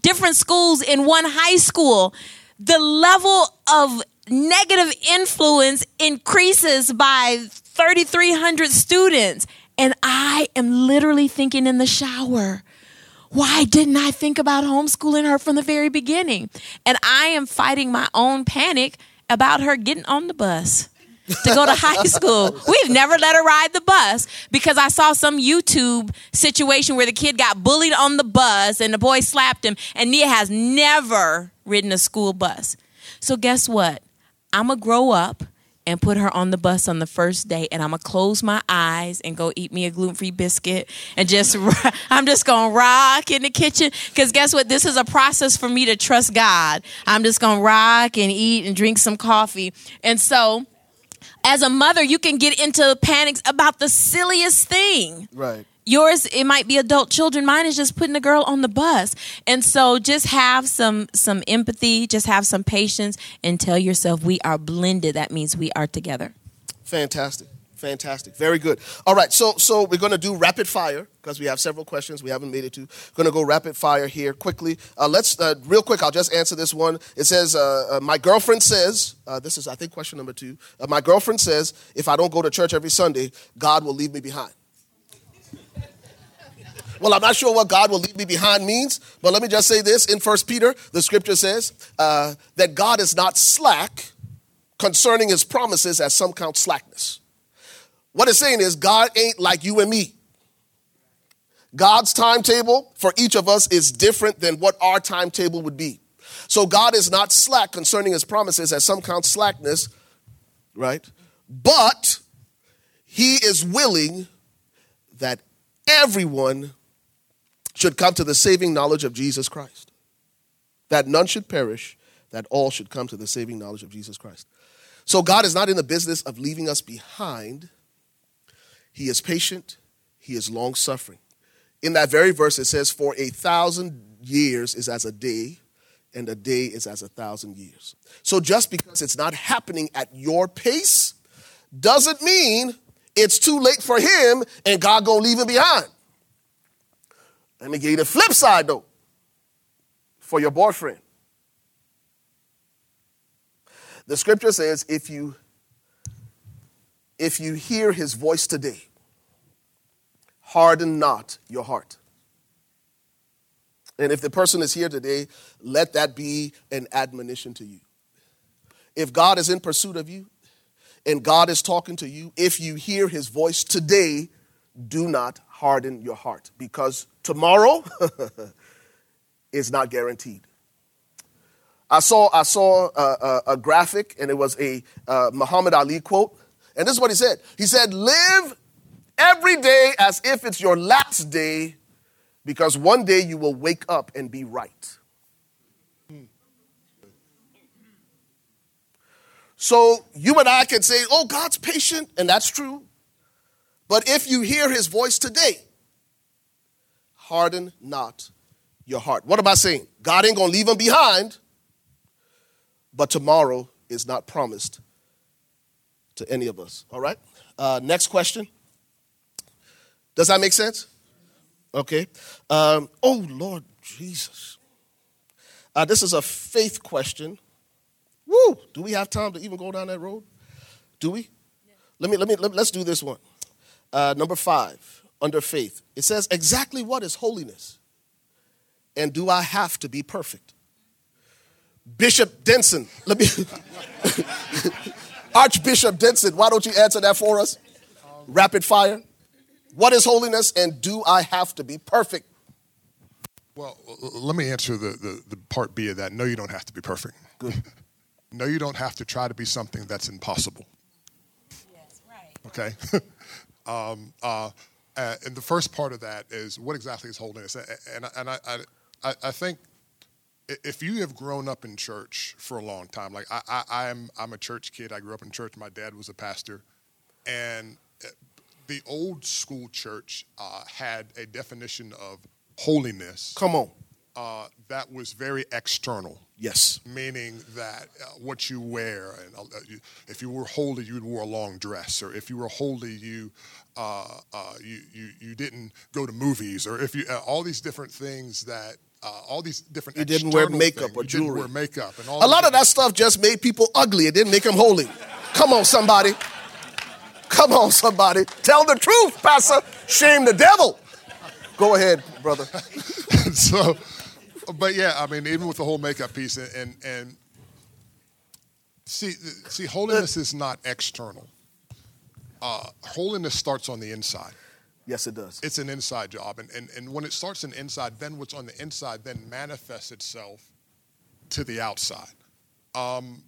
different schools in one high school. The level of negative influence increases by 3,300 students. And I am literally thinking in the shower, why didn't I think about homeschooling her from the very beginning? And I am fighting my own panic about her getting on the bus to go to high school. We've never let her ride the bus because I saw some YouTube situation where the kid got bullied on the bus and the boy slapped him, and Nia has never ridden a school bus. So, guess what? I'm going to grow up and put her on the bus on the first day and I'm gonna close my eyes and go eat me a gluten-free biscuit and just I'm just gonna rock in the kitchen. Because guess what? This is a process for me to trust God. I'm just gonna rock and eat and drink some coffee. And so as a mother you can get into panics about the silliest thing. Right yours it might be adult children. Mine is just putting a girl on the bus. And so just have some some empathy just have some patience and tell yourself we are blended. That means we are together. Fantastic. Fantastic. Very good. All right. So so we're going to do rapid fire because we have several questions we haven't made it to. Going to go rapid fire here quickly. Uh, let's uh, real quick i'll just answer this one. It says uh, uh my girlfriend says uh, this is i think question number two. Uh, my girlfriend says if i don't go to church every sunday god will leave me behind well, I'm not sure what God will leave me behind means, but let me just say this. In First Peter, the scripture says uh, that God is not slack concerning his promises as some count slackness. What it's saying is God ain't like you and me. God's timetable for each of us is different than what our timetable would be. So God is not slack concerning his promises as some count slackness, right? But he is willing that everyone should come to the saving knowledge of Jesus Christ. That none should perish, that all should come to the saving knowledge of Jesus Christ. So God is not in the business of leaving us behind. He is patient, he is long suffering. In that very verse, it says, For a thousand years is as a day, and a day is as a thousand years. So just because it's not happening at your pace doesn't mean it's too late for him and God gonna leave him behind. Let me give you the flip side though for your boyfriend. The scripture says if you if you hear his voice today, harden not your heart. And if the person is here today, let that be an admonition to you. If God is in pursuit of you and God is talking to you, if you hear his voice today, do not harden your heart because tomorrow is not guaranteed. I saw, I saw a, a, a graphic and it was a uh, Muhammad Ali quote. And this is what he said He said, Live every day as if it's your last day because one day you will wake up and be right. So you and I can say, oh, God's patient, and that's true. But if you hear his voice today, harden not your heart. What am I saying? God ain't gonna leave him behind, but tomorrow is not promised to any of us. All right? Uh, next question. Does that make sense? Okay. Um, oh, Lord Jesus. Uh, this is a faith question. Woo! Do we have time to even go down that road? Do we? Let me let me let, us do this one. Uh, number five, under faith. It says exactly what is holiness, and do I have to be perfect? Bishop Denson, let me. Archbishop Denson, why don't you answer that for us? Rapid fire. What is holiness, and do I have to be perfect? Well, let me answer the, the, the part B of that. No, you don't have to be perfect. Good. no, you don't have to try to be something that's impossible. Yes, right. Okay? um, uh, uh, and the first part of that is what exactly is holiness? And, and I, I, I, think if you have grown up in church for a long time, like I, I, am I'm a church kid. I grew up in church. My dad was a pastor. And the old school church uh, had a definition of holiness. Come on. Uh, that was very external. Yes. Meaning that uh, what you wear, and uh, you, if you were holy, you wore a long dress, or if you were holy, you uh, uh, you, you you didn't go to movies, or if you all these different things that all these different. You didn't wear makeup things. or you jewelry. Didn't wear makeup and all. A lot of that stuff just made people ugly. It didn't make them holy. Come on, somebody. Come on, somebody. Tell the truth, Pastor. Shame the devil. Go ahead, brother. so, but yeah, I mean, even with the whole makeup piece, and and see, see, holiness is not external. Uh, holiness starts on the inside. Yes, it does. It's an inside job, and, and and when it starts in inside, then what's on the inside then manifests itself to the outside. Um,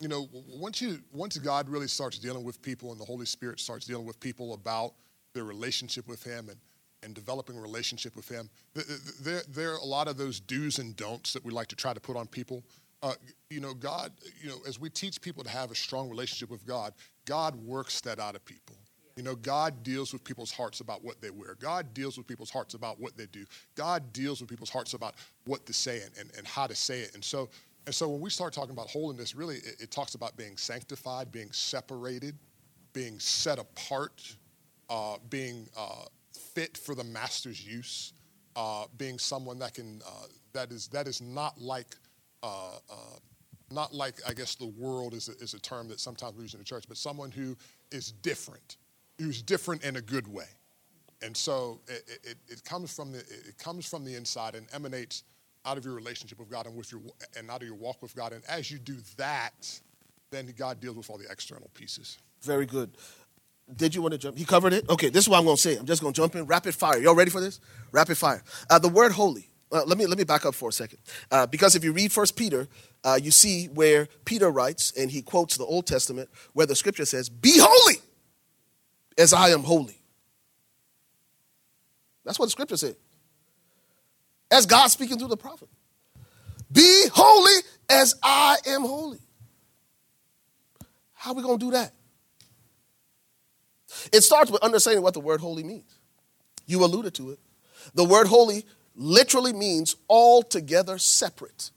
you know, once you once God really starts dealing with people and the Holy Spirit starts dealing with people about their relationship with Him and and developing a relationship with Him, there there are a lot of those do's and don'ts that we like to try to put on people. Uh, you know, God, you know, as we teach people to have a strong relationship with God, God works that out of people. You know, God deals with people's hearts about what they wear. God deals with people's hearts about what they do. God deals with people's hearts about what to say and, and, and how to say it. And so and so when we start talking about holiness, really it, it talks about being sanctified, being separated, being set apart, uh, being uh, fit for the master's use, uh, being someone that can uh, that is that is not like uh, uh, not like I guess the world is a, is a term that sometimes we use in the church, but someone who is different, who's different in a good way. And so it, it, it comes from the it comes from the inside and emanates out of your relationship with God and with your and out of your walk with God. And as you do that, then God deals with all the external pieces. Very good. Did you want to jump? He covered it. Okay, this is what I'm going to say. I'm just going to jump in rapid fire. Y'all ready for this? Rapid fire. Uh, the word holy. Uh, let me let me back up for a second, uh, because if you read First Peter, uh, you see where Peter writes and he quotes the Old Testament, where the Scripture says, "Be holy, as I am holy." That's what the Scripture said. As God speaking through the prophet. Be holy as I am holy. How are we going to do that? It starts with understanding what the word holy means. You alluded to it. The word holy literally means altogether separate.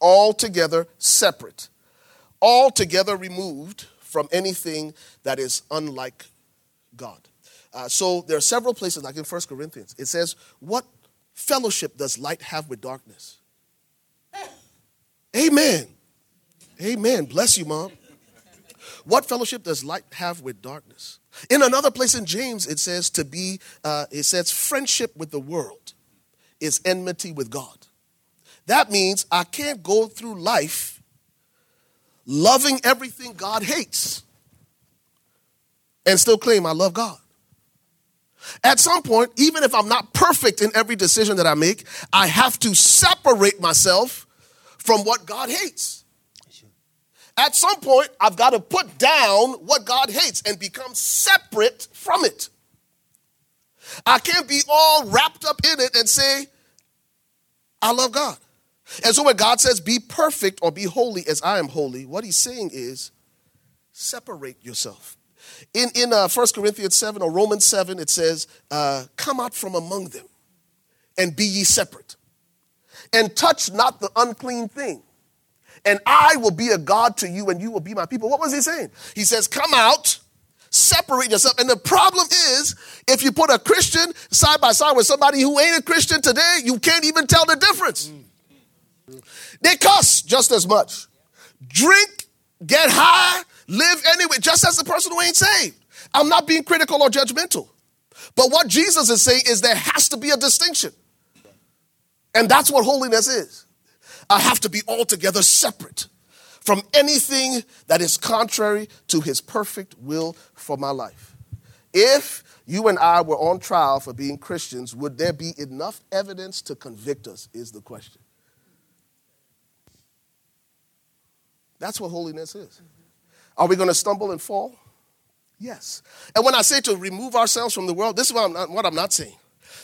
Altogether separate. Altogether removed from anything that is unlike God. Uh, so there are several places, like in 1 Corinthians, it says, What fellowship does light have with darkness? Amen. Amen. Bless you, Mom. What fellowship does light have with darkness? In another place in James, it says to be, uh, it says friendship with the world is enmity with God. That means I can't go through life loving everything God hates and still claim I love God. At some point, even if I'm not perfect in every decision that I make, I have to separate myself from what God hates. At some point, I've got to put down what God hates and become separate from it. I can't be all wrapped up in it and say, I love God. And so when God says, be perfect or be holy as I am holy, what he's saying is, separate yourself. In, in uh, 1 Corinthians 7 or Romans 7, it says, uh, come out from among them and be ye separate. And touch not the unclean thing and I will be a God to you, and you will be my people. What was he saying? He says, Come out, separate yourself. And the problem is, if you put a Christian side by side with somebody who ain't a Christian today, you can't even tell the difference. They cuss just as much, drink, get high, live anyway, just as the person who ain't saved. I'm not being critical or judgmental. But what Jesus is saying is there has to be a distinction. And that's what holiness is. I have to be altogether separate from anything that is contrary to his perfect will for my life. If you and I were on trial for being Christians, would there be enough evidence to convict us? Is the question. That's what holiness is. Are we going to stumble and fall? Yes. And when I say to remove ourselves from the world, this is what I'm not, what I'm not saying.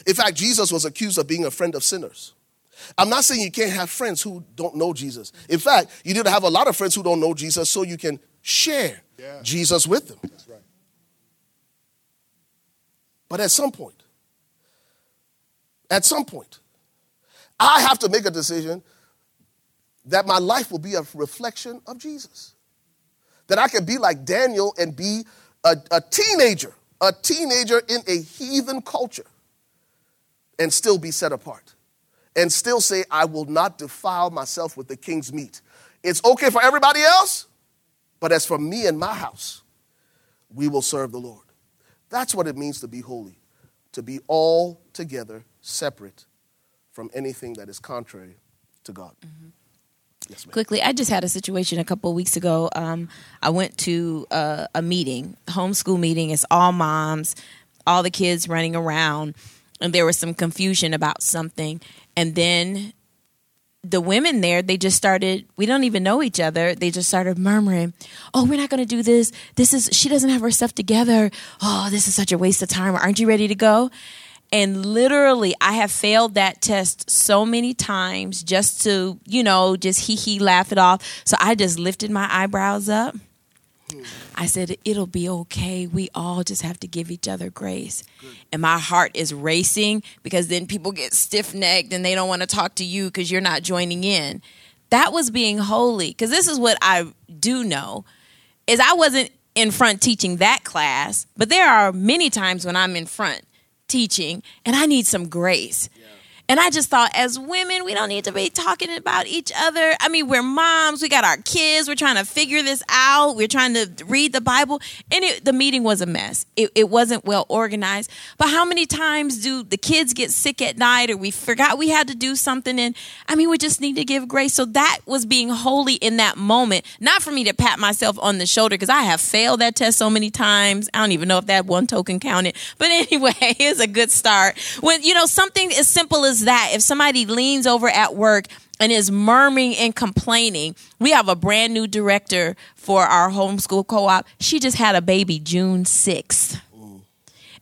In fact, Jesus was accused of being a friend of sinners. I'm not saying you can't have friends who don't know Jesus. In fact, you need to have a lot of friends who don't know Jesus so you can share yeah. Jesus with them. That's right. But at some point, at some point, I have to make a decision that my life will be a reflection of Jesus. That I can be like Daniel and be a, a teenager, a teenager in a heathen culture, and still be set apart and still say, I will not defile myself with the king's meat. It's okay for everybody else, but as for me and my house, we will serve the Lord. That's what it means to be holy, to be altogether separate from anything that is contrary to God. Mm-hmm. Yes, Quickly, I just had a situation a couple of weeks ago. Um, I went to a, a meeting, homeschool meeting. It's all moms, all the kids running around, and there was some confusion about something and then the women there they just started we don't even know each other. They just started murmuring oh we're not going to do this. This is she doesn't have her stuff together. Oh this is such a waste of time. Aren't you ready to go? And literally i have failed that test so many times just to you know just hee hee laugh it off. So i just lifted my eyebrows up I said, it'll be okay. We all just have to give each other grace. Good. And my heart is racing because then people get stiff necked and they don't want to talk to you because you're not joining in. That was being holy. Because this is what I do know is I wasn't in front teaching that class, but there are many times when I'm in front teaching and I need some grace. And I just thought, as women, we don't need to be talking about each other. I mean, we're moms, we got our kids, we're trying to figure this out, we're trying to read the Bible. And it, the meeting was a mess. It, it wasn't well organized. But how many times do the kids get sick at night or we forgot we had to do something? And I mean, we just need to give grace. So that was being holy in that moment, not for me to pat myself on the shoulder because I have failed that test so many times. I don't even know if that one token counted. But anyway, here's a good start. When, you know, something as simple as that, if somebody leans over at work and is murmuring and complaining, we have a brand new director for our homeschool co op. She just had a baby June 6th.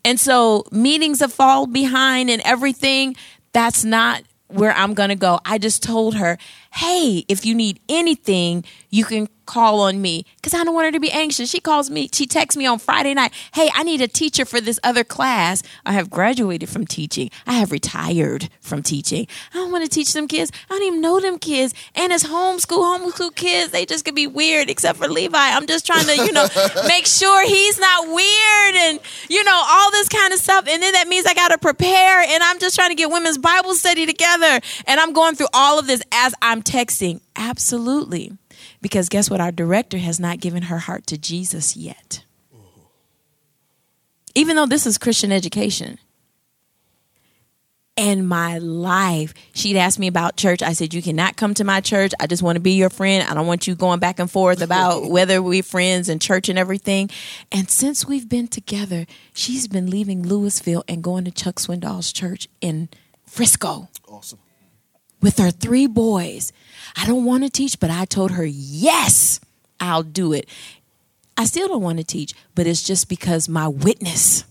And so meetings have fallen behind and everything. That's not where I'm going to go. I just told her, hey, if you need anything, you can call on me because I don't want her to be anxious. She calls me, she texts me on Friday night, hey, I need a teacher for this other class. I have graduated from teaching, I have retired from teaching. I don't want to teach them kids. I don't even know them kids. And it's homeschool, homeschool kids, they just could be weird, except for Levi. I'm just trying to, you know, make sure he's not weird and, you know, all this kind of stuff. And then that means I got to prepare. And I'm just trying to get women's Bible study together. And I'm going through all of this as I'm texting. Absolutely. Because guess what? Our director has not given her heart to Jesus yet. Even though this is Christian education. In my life, she'd asked me about church. I said, You cannot come to my church. I just want to be your friend. I don't want you going back and forth about whether we're friends and church and everything. And since we've been together, she's been leaving Lewisville and going to Chuck Swindoll's church in Frisco. Awesome. With her three boys. I don't want to teach, but I told her, yes, I'll do it. I still don't want to teach, but it's just because my witness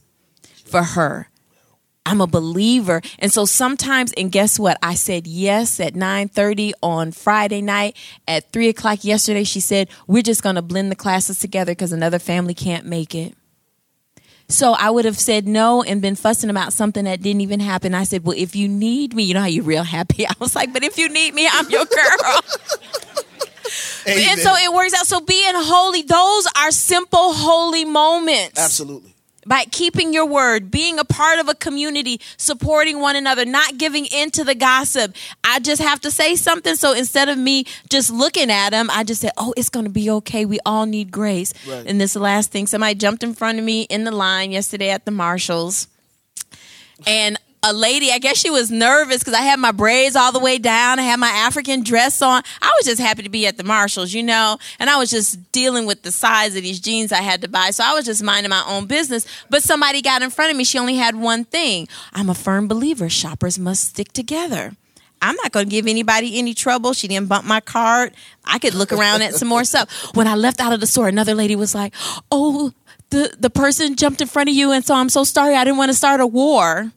for her. I'm a believer. And so sometimes, and guess what? I said yes at 9:30 on Friday night. At three o'clock yesterday, she said, We're just gonna blend the classes together because another family can't make it. So I would have said no and been fussing about something that didn't even happen. I said, Well, if you need me, you know how you're real happy. I was like, But if you need me, I'm your girl. and so it works out. So being holy, those are simple, holy moments. Absolutely. By keeping your word, being a part of a community, supporting one another, not giving in to the gossip. I just have to say something. So instead of me just looking at him, I just said, Oh, it's going to be okay. We all need grace. Right. And this last thing, somebody jumped in front of me in the line yesterday at the Marshalls. And a lady, I guess she was nervous because I had my braids all the way down. I had my African dress on. I was just happy to be at the Marshalls, you know, and I was just dealing with the size of these jeans I had to buy. So I was just minding my own business. But somebody got in front of me. She only had one thing. I'm a firm believer shoppers must stick together. I'm not going to give anybody any trouble. She didn't bump my card. I could look around at some more stuff. When I left out of the store, another lady was like, "Oh, the the person jumped in front of you, and so I'm so sorry. I didn't want to start a war."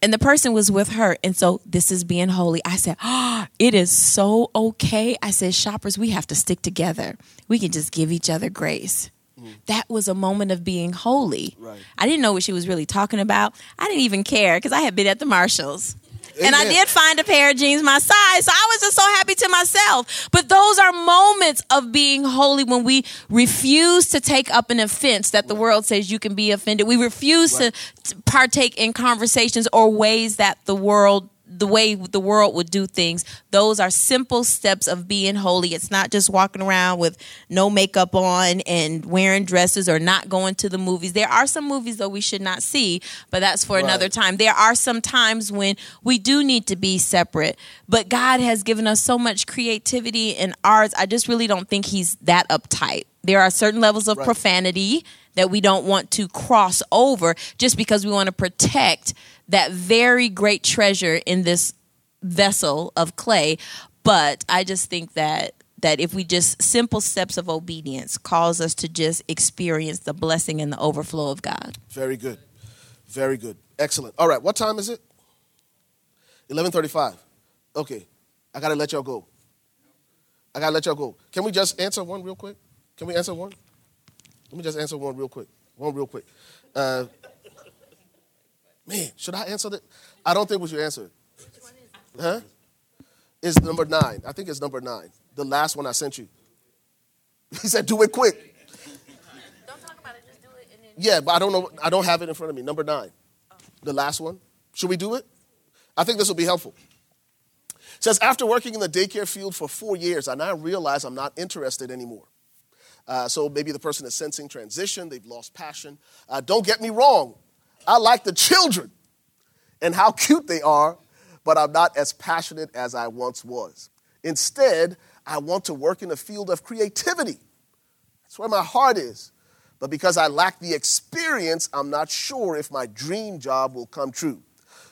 And the person was with her, and so this is being holy. I said, "Oh, it is so okay." I said, "Shoppers, we have to stick together. We can just give each other grace." Mm. That was a moment of being holy. Right. I didn't know what she was really talking about. I didn't even care because I had been at the Marshalls. And I did find a pair of jeans my size. So I was just so happy to myself. But those are moments of being holy when we refuse to take up an offense that the world says you can be offended. We refuse to to partake in conversations or ways that the world the way the world would do things. Those are simple steps of being holy. It's not just walking around with no makeup on and wearing dresses or not going to the movies. There are some movies though we should not see, but that's for another time. There are some times when we do need to be separate, but God has given us so much creativity and arts. I just really don't think He's that uptight. There are certain levels of Right. profanity that we don't want to cross over just because we want to protect that very great treasure in this vessel of clay. But I just think that that if we just simple steps of obedience cause us to just experience the blessing and the overflow of God. Very good. Very good. Excellent. All right, what time is it? 11:35. Okay. I got to let y'all go. I got to let y'all go. Can we just answer one real quick? Can we answer one? Let me just answer one real quick. One real quick. Uh, man, should I answer that? I don't think we should answer it. Huh? It's number nine. I think it's number nine. The last one I sent you. He said, do it quick. Don't talk about it, just do it and then Yeah, but I don't know. I don't have it in front of me. Number nine, the last one. Should we do it? I think this will be helpful. It says after working in the daycare field for four years, I now realize I'm not interested anymore. Uh, so maybe the person is sensing transition. They've lost passion. Uh, don't get me wrong. I like the children and how cute they are, but I'm not as passionate as I once was. Instead, I want to work in the field of creativity. That's where my heart is. But because I lack the experience, I'm not sure if my dream job will come true.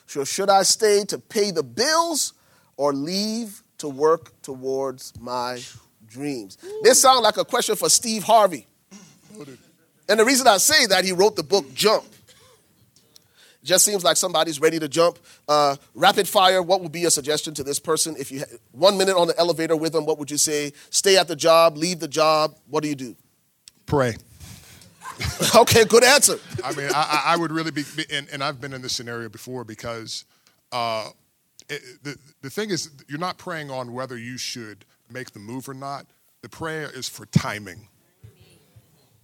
So, should I stay to pay the bills or leave to work towards my dreams? This sounds like a question for Steve Harvey. And the reason I say that, he wrote the book Jump. Just seems like somebody's ready to jump. Uh, rapid fire, what would be your suggestion to this person? If you had one minute on the elevator with them, what would you say? Stay at the job, leave the job. What do you do? Pray. okay, good answer. I mean, I, I would really be, and, and, I've been in this scenario before because uh, it, the, the thing is, you're not praying on whether you should make the move or not. The prayer is for timing.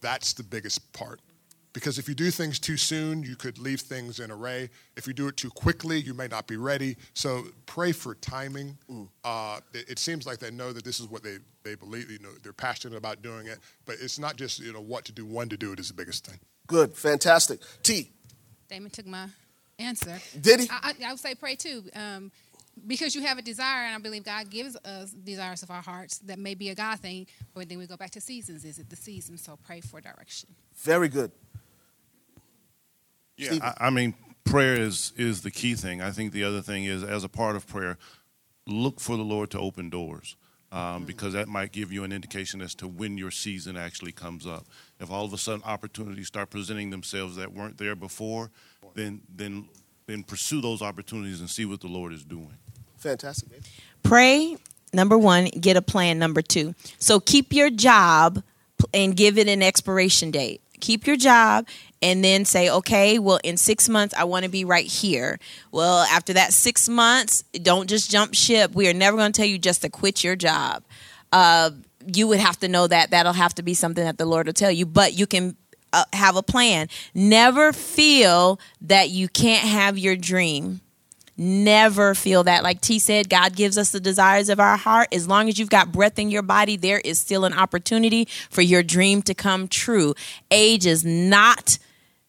That's the biggest part. Because if you do things too soon, you could leave things in array. If you do it too quickly, you may not be ready. So pray for timing. Mm. Uh, it, it, seems like they know that this is what they, they believe. You know, they're passionate about doing it. But it's not just you know what to do, when to do it is the biggest thing. Good, fantastic. T. Damon took my answer. Did he? I, I, I would say pray too. Um, because you have a desire, and I believe God gives us desires of our hearts that may be a God thing, but then we go back to seasons. Is it the season? So pray for direction. Very good. Yeah, I, I, mean, prayer is is the key thing. I think the other thing is, as a part of prayer, look for the Lord to open doors. Um, mm-hmm. because that might give you an indication as to when your season actually comes up. If all of a sudden opportunities start presenting themselves that weren't there before, then then then pursue those opportunities and see what the Lord is doing. Fantastic. Pray. Number one, get a plan. Number two, so keep your job and give it an expiration date. Keep your job and then say, okay, well, in six months, I want to be right here. Well, after that six months, don't just jump ship. We are never going to tell you just to quit your job. Uh, you would have to know that. That'll have to be something that the Lord will tell you, but you can uh, have a plan. Never feel that you can't have your dream. Never feel that. Like T said, God gives us the desires of our heart. As long as you've got breath in your body, there is still an opportunity for your dream to come true. Age is not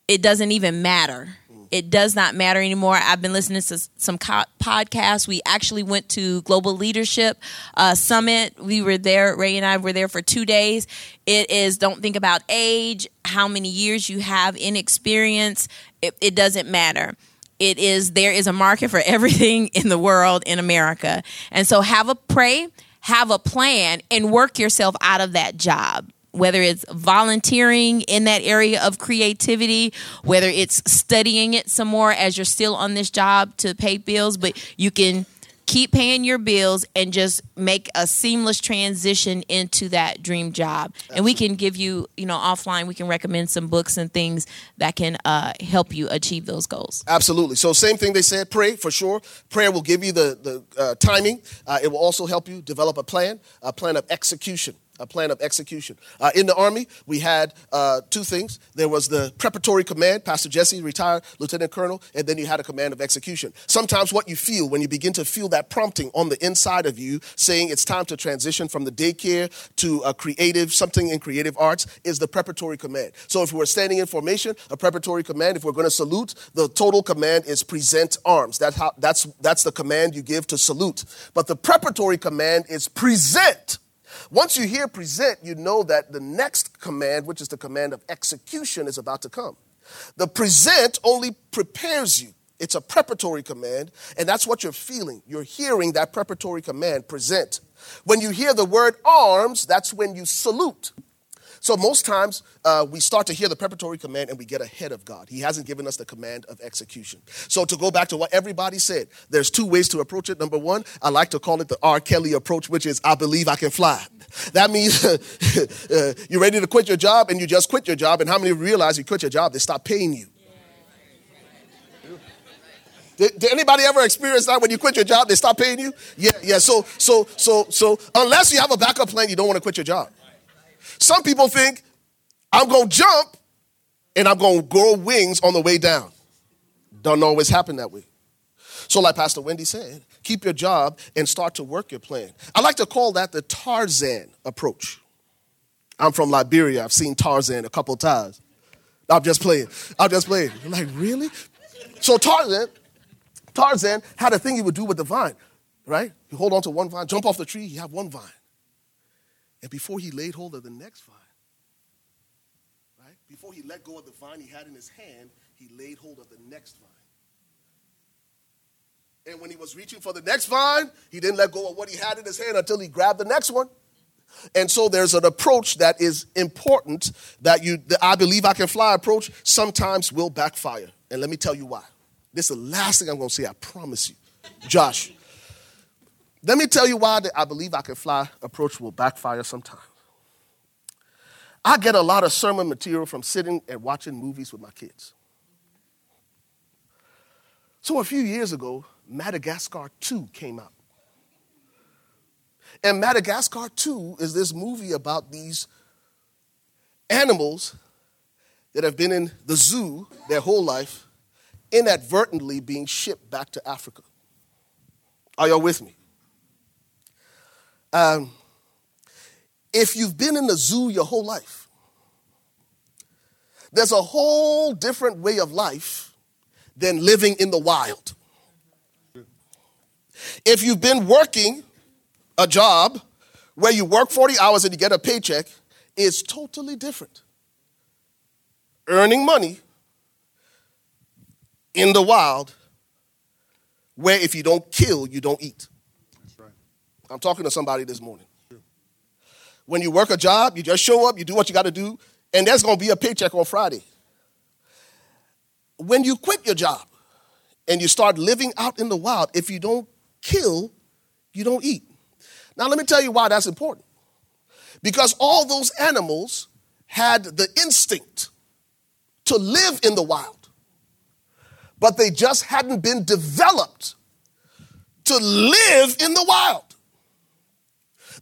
it doesn't even matter. It does not matter anymore. I've been listening to some co- podcasts. We actually went to Global Leadership uh, Summit. We were there. Ray and I were there for two days. It is don't think about age, how many years you have in experience. It, it doesn't matter it is there is a market for everything in the world in America. And so have a pray, have a plan and work yourself out of that job whether it's volunteering in that area of creativity, whether it's studying it some more as you're still on this job to pay bills, but you can keep paying your bills and just make a seamless transition into that dream job. Absolutely. and we can give you you know offline we can recommend some books and things that can uh, help you achieve those goals. Absolutely. So same thing they said pray for sure. Prayer will give you the, the uh, timing. Uh, it will also help you develop a plan a plan of execution a plan of execution. Uh, in the Army, we had uh, two things. There was the preparatory command, Pastor Jesse, retired lieutenant colonel, and then you had a command of execution. Sometimes what you feel when you begin to feel that prompting on the inside of you saying it's time to transition from the daycare to a creative, something in creative arts, is the preparatory command. So if we're standing in formation, a preparatory command, if we're going to salute, the total command is present arms. That's, how, that's, that's the command you give to salute. But the preparatory command is present once you hear present, you know that the next command, which is the command of execution, is about to come. The present only prepares you. It's a preparatory command, and that's what you're feeling. You're hearing that preparatory command, present. When you hear the word arms, that's when you salute. So most times uh, we start to hear the preparatory command and we get ahead of God. He hasn't given us the command of execution. So to go back to what everybody said, there's two ways to approach it. Number one, I like to call it the R. Kelly approach, which is I believe I can fly. That means uh, you're ready to quit your job and you just quit your job. And how many realize you quit your job? They stop paying you. Did, did, anybody ever experience that when you quit your job, they stop paying you? Yeah, yeah. So, so, so, so, unless you have a backup plan, you don't want to quit your job. Some people think I'm going to jump and I'm going to grow wings on the way down. Don't always happen that way. So, like Pastor Wendy said, keep your job and start to work your plan. I like to call that the Tarzan approach. I'm from Liberia. I've seen Tarzan a couple times. I'm just playing. I'm just playing. I'm like, really? So Tarzan, Tarzan had a thing he would do with the vine, right? You hold on to one vine, jump off the tree, you have one vine. And before he laid hold of the next vine, right? Before he let go of the vine he had in his hand, he laid hold of the next vine. And when he was reaching for the next vine, he didn't let go of what he had in his hand until he grabbed the next one. And so there's an approach that is important that you, the I believe I can fly approach sometimes will backfire. And let me tell you why. This is the last thing I'm going to say, I promise you. Josh, let me tell you why I believe I can fly approach will backfire sometimes. I get a lot of sermon material from sitting and watching movies with my kids. So a few years ago, Madagascar 2 came out. And Madagascar 2 is this movie about these animals that have been in the zoo their whole life, inadvertently being shipped back to Africa. Are y'all with me? Um, if you've been in the zoo your whole life, there's a whole different way of life than living in the wild. If you've been working a job where you work 40 hours and you get a paycheck, it's totally different. Earning money in the wild where if you don't kill, you don't eat. I'm talking to somebody this morning. When you work a job, you just show up, you do what you got to do, and there's going to be a paycheck on Friday. When you quit your job and you start living out in the wild, if you don't kill, you don't eat. Now, let me tell you why that's important. Because all those animals had the instinct to live in the wild, but they just hadn't been developed to live in the wild.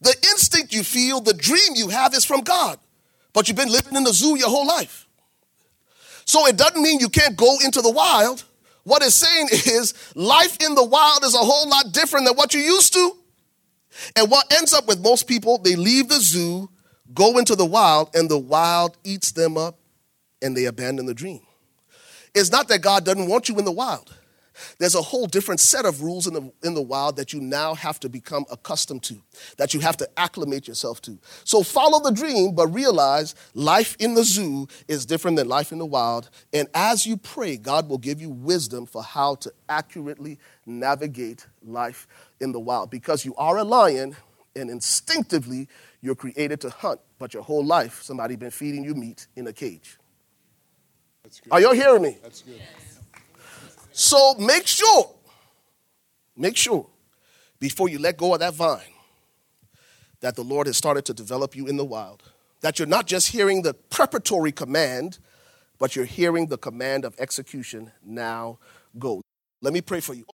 The instinct you feel, the dream you have is from God, but you've been living in the zoo your whole life. So it doesn't mean you can't go into the wild. What it's saying is life in the wild is a whole lot different than what you used to. And what ends up with most people, they leave the zoo, go into the wild, and the wild eats them up and they abandon the dream. It's not that God doesn't want you in the wild. There's a whole different set of rules in the, in the wild that you now have to become accustomed to, that you have to acclimate yourself to. So follow the dream, but realize life in the zoo is different than life in the wild. And as you pray, God will give you wisdom for how to accurately navigate life in the wild because you are a lion and instinctively you're created to hunt, but your whole life somebody been feeding you meat in a cage. Are y'all hearing me? That's good. So make sure, make sure before you let go of that vine that the Lord has started to develop you in the wild. That you're not just hearing the preparatory command, but you're hearing the command of execution now go. Let me pray for you.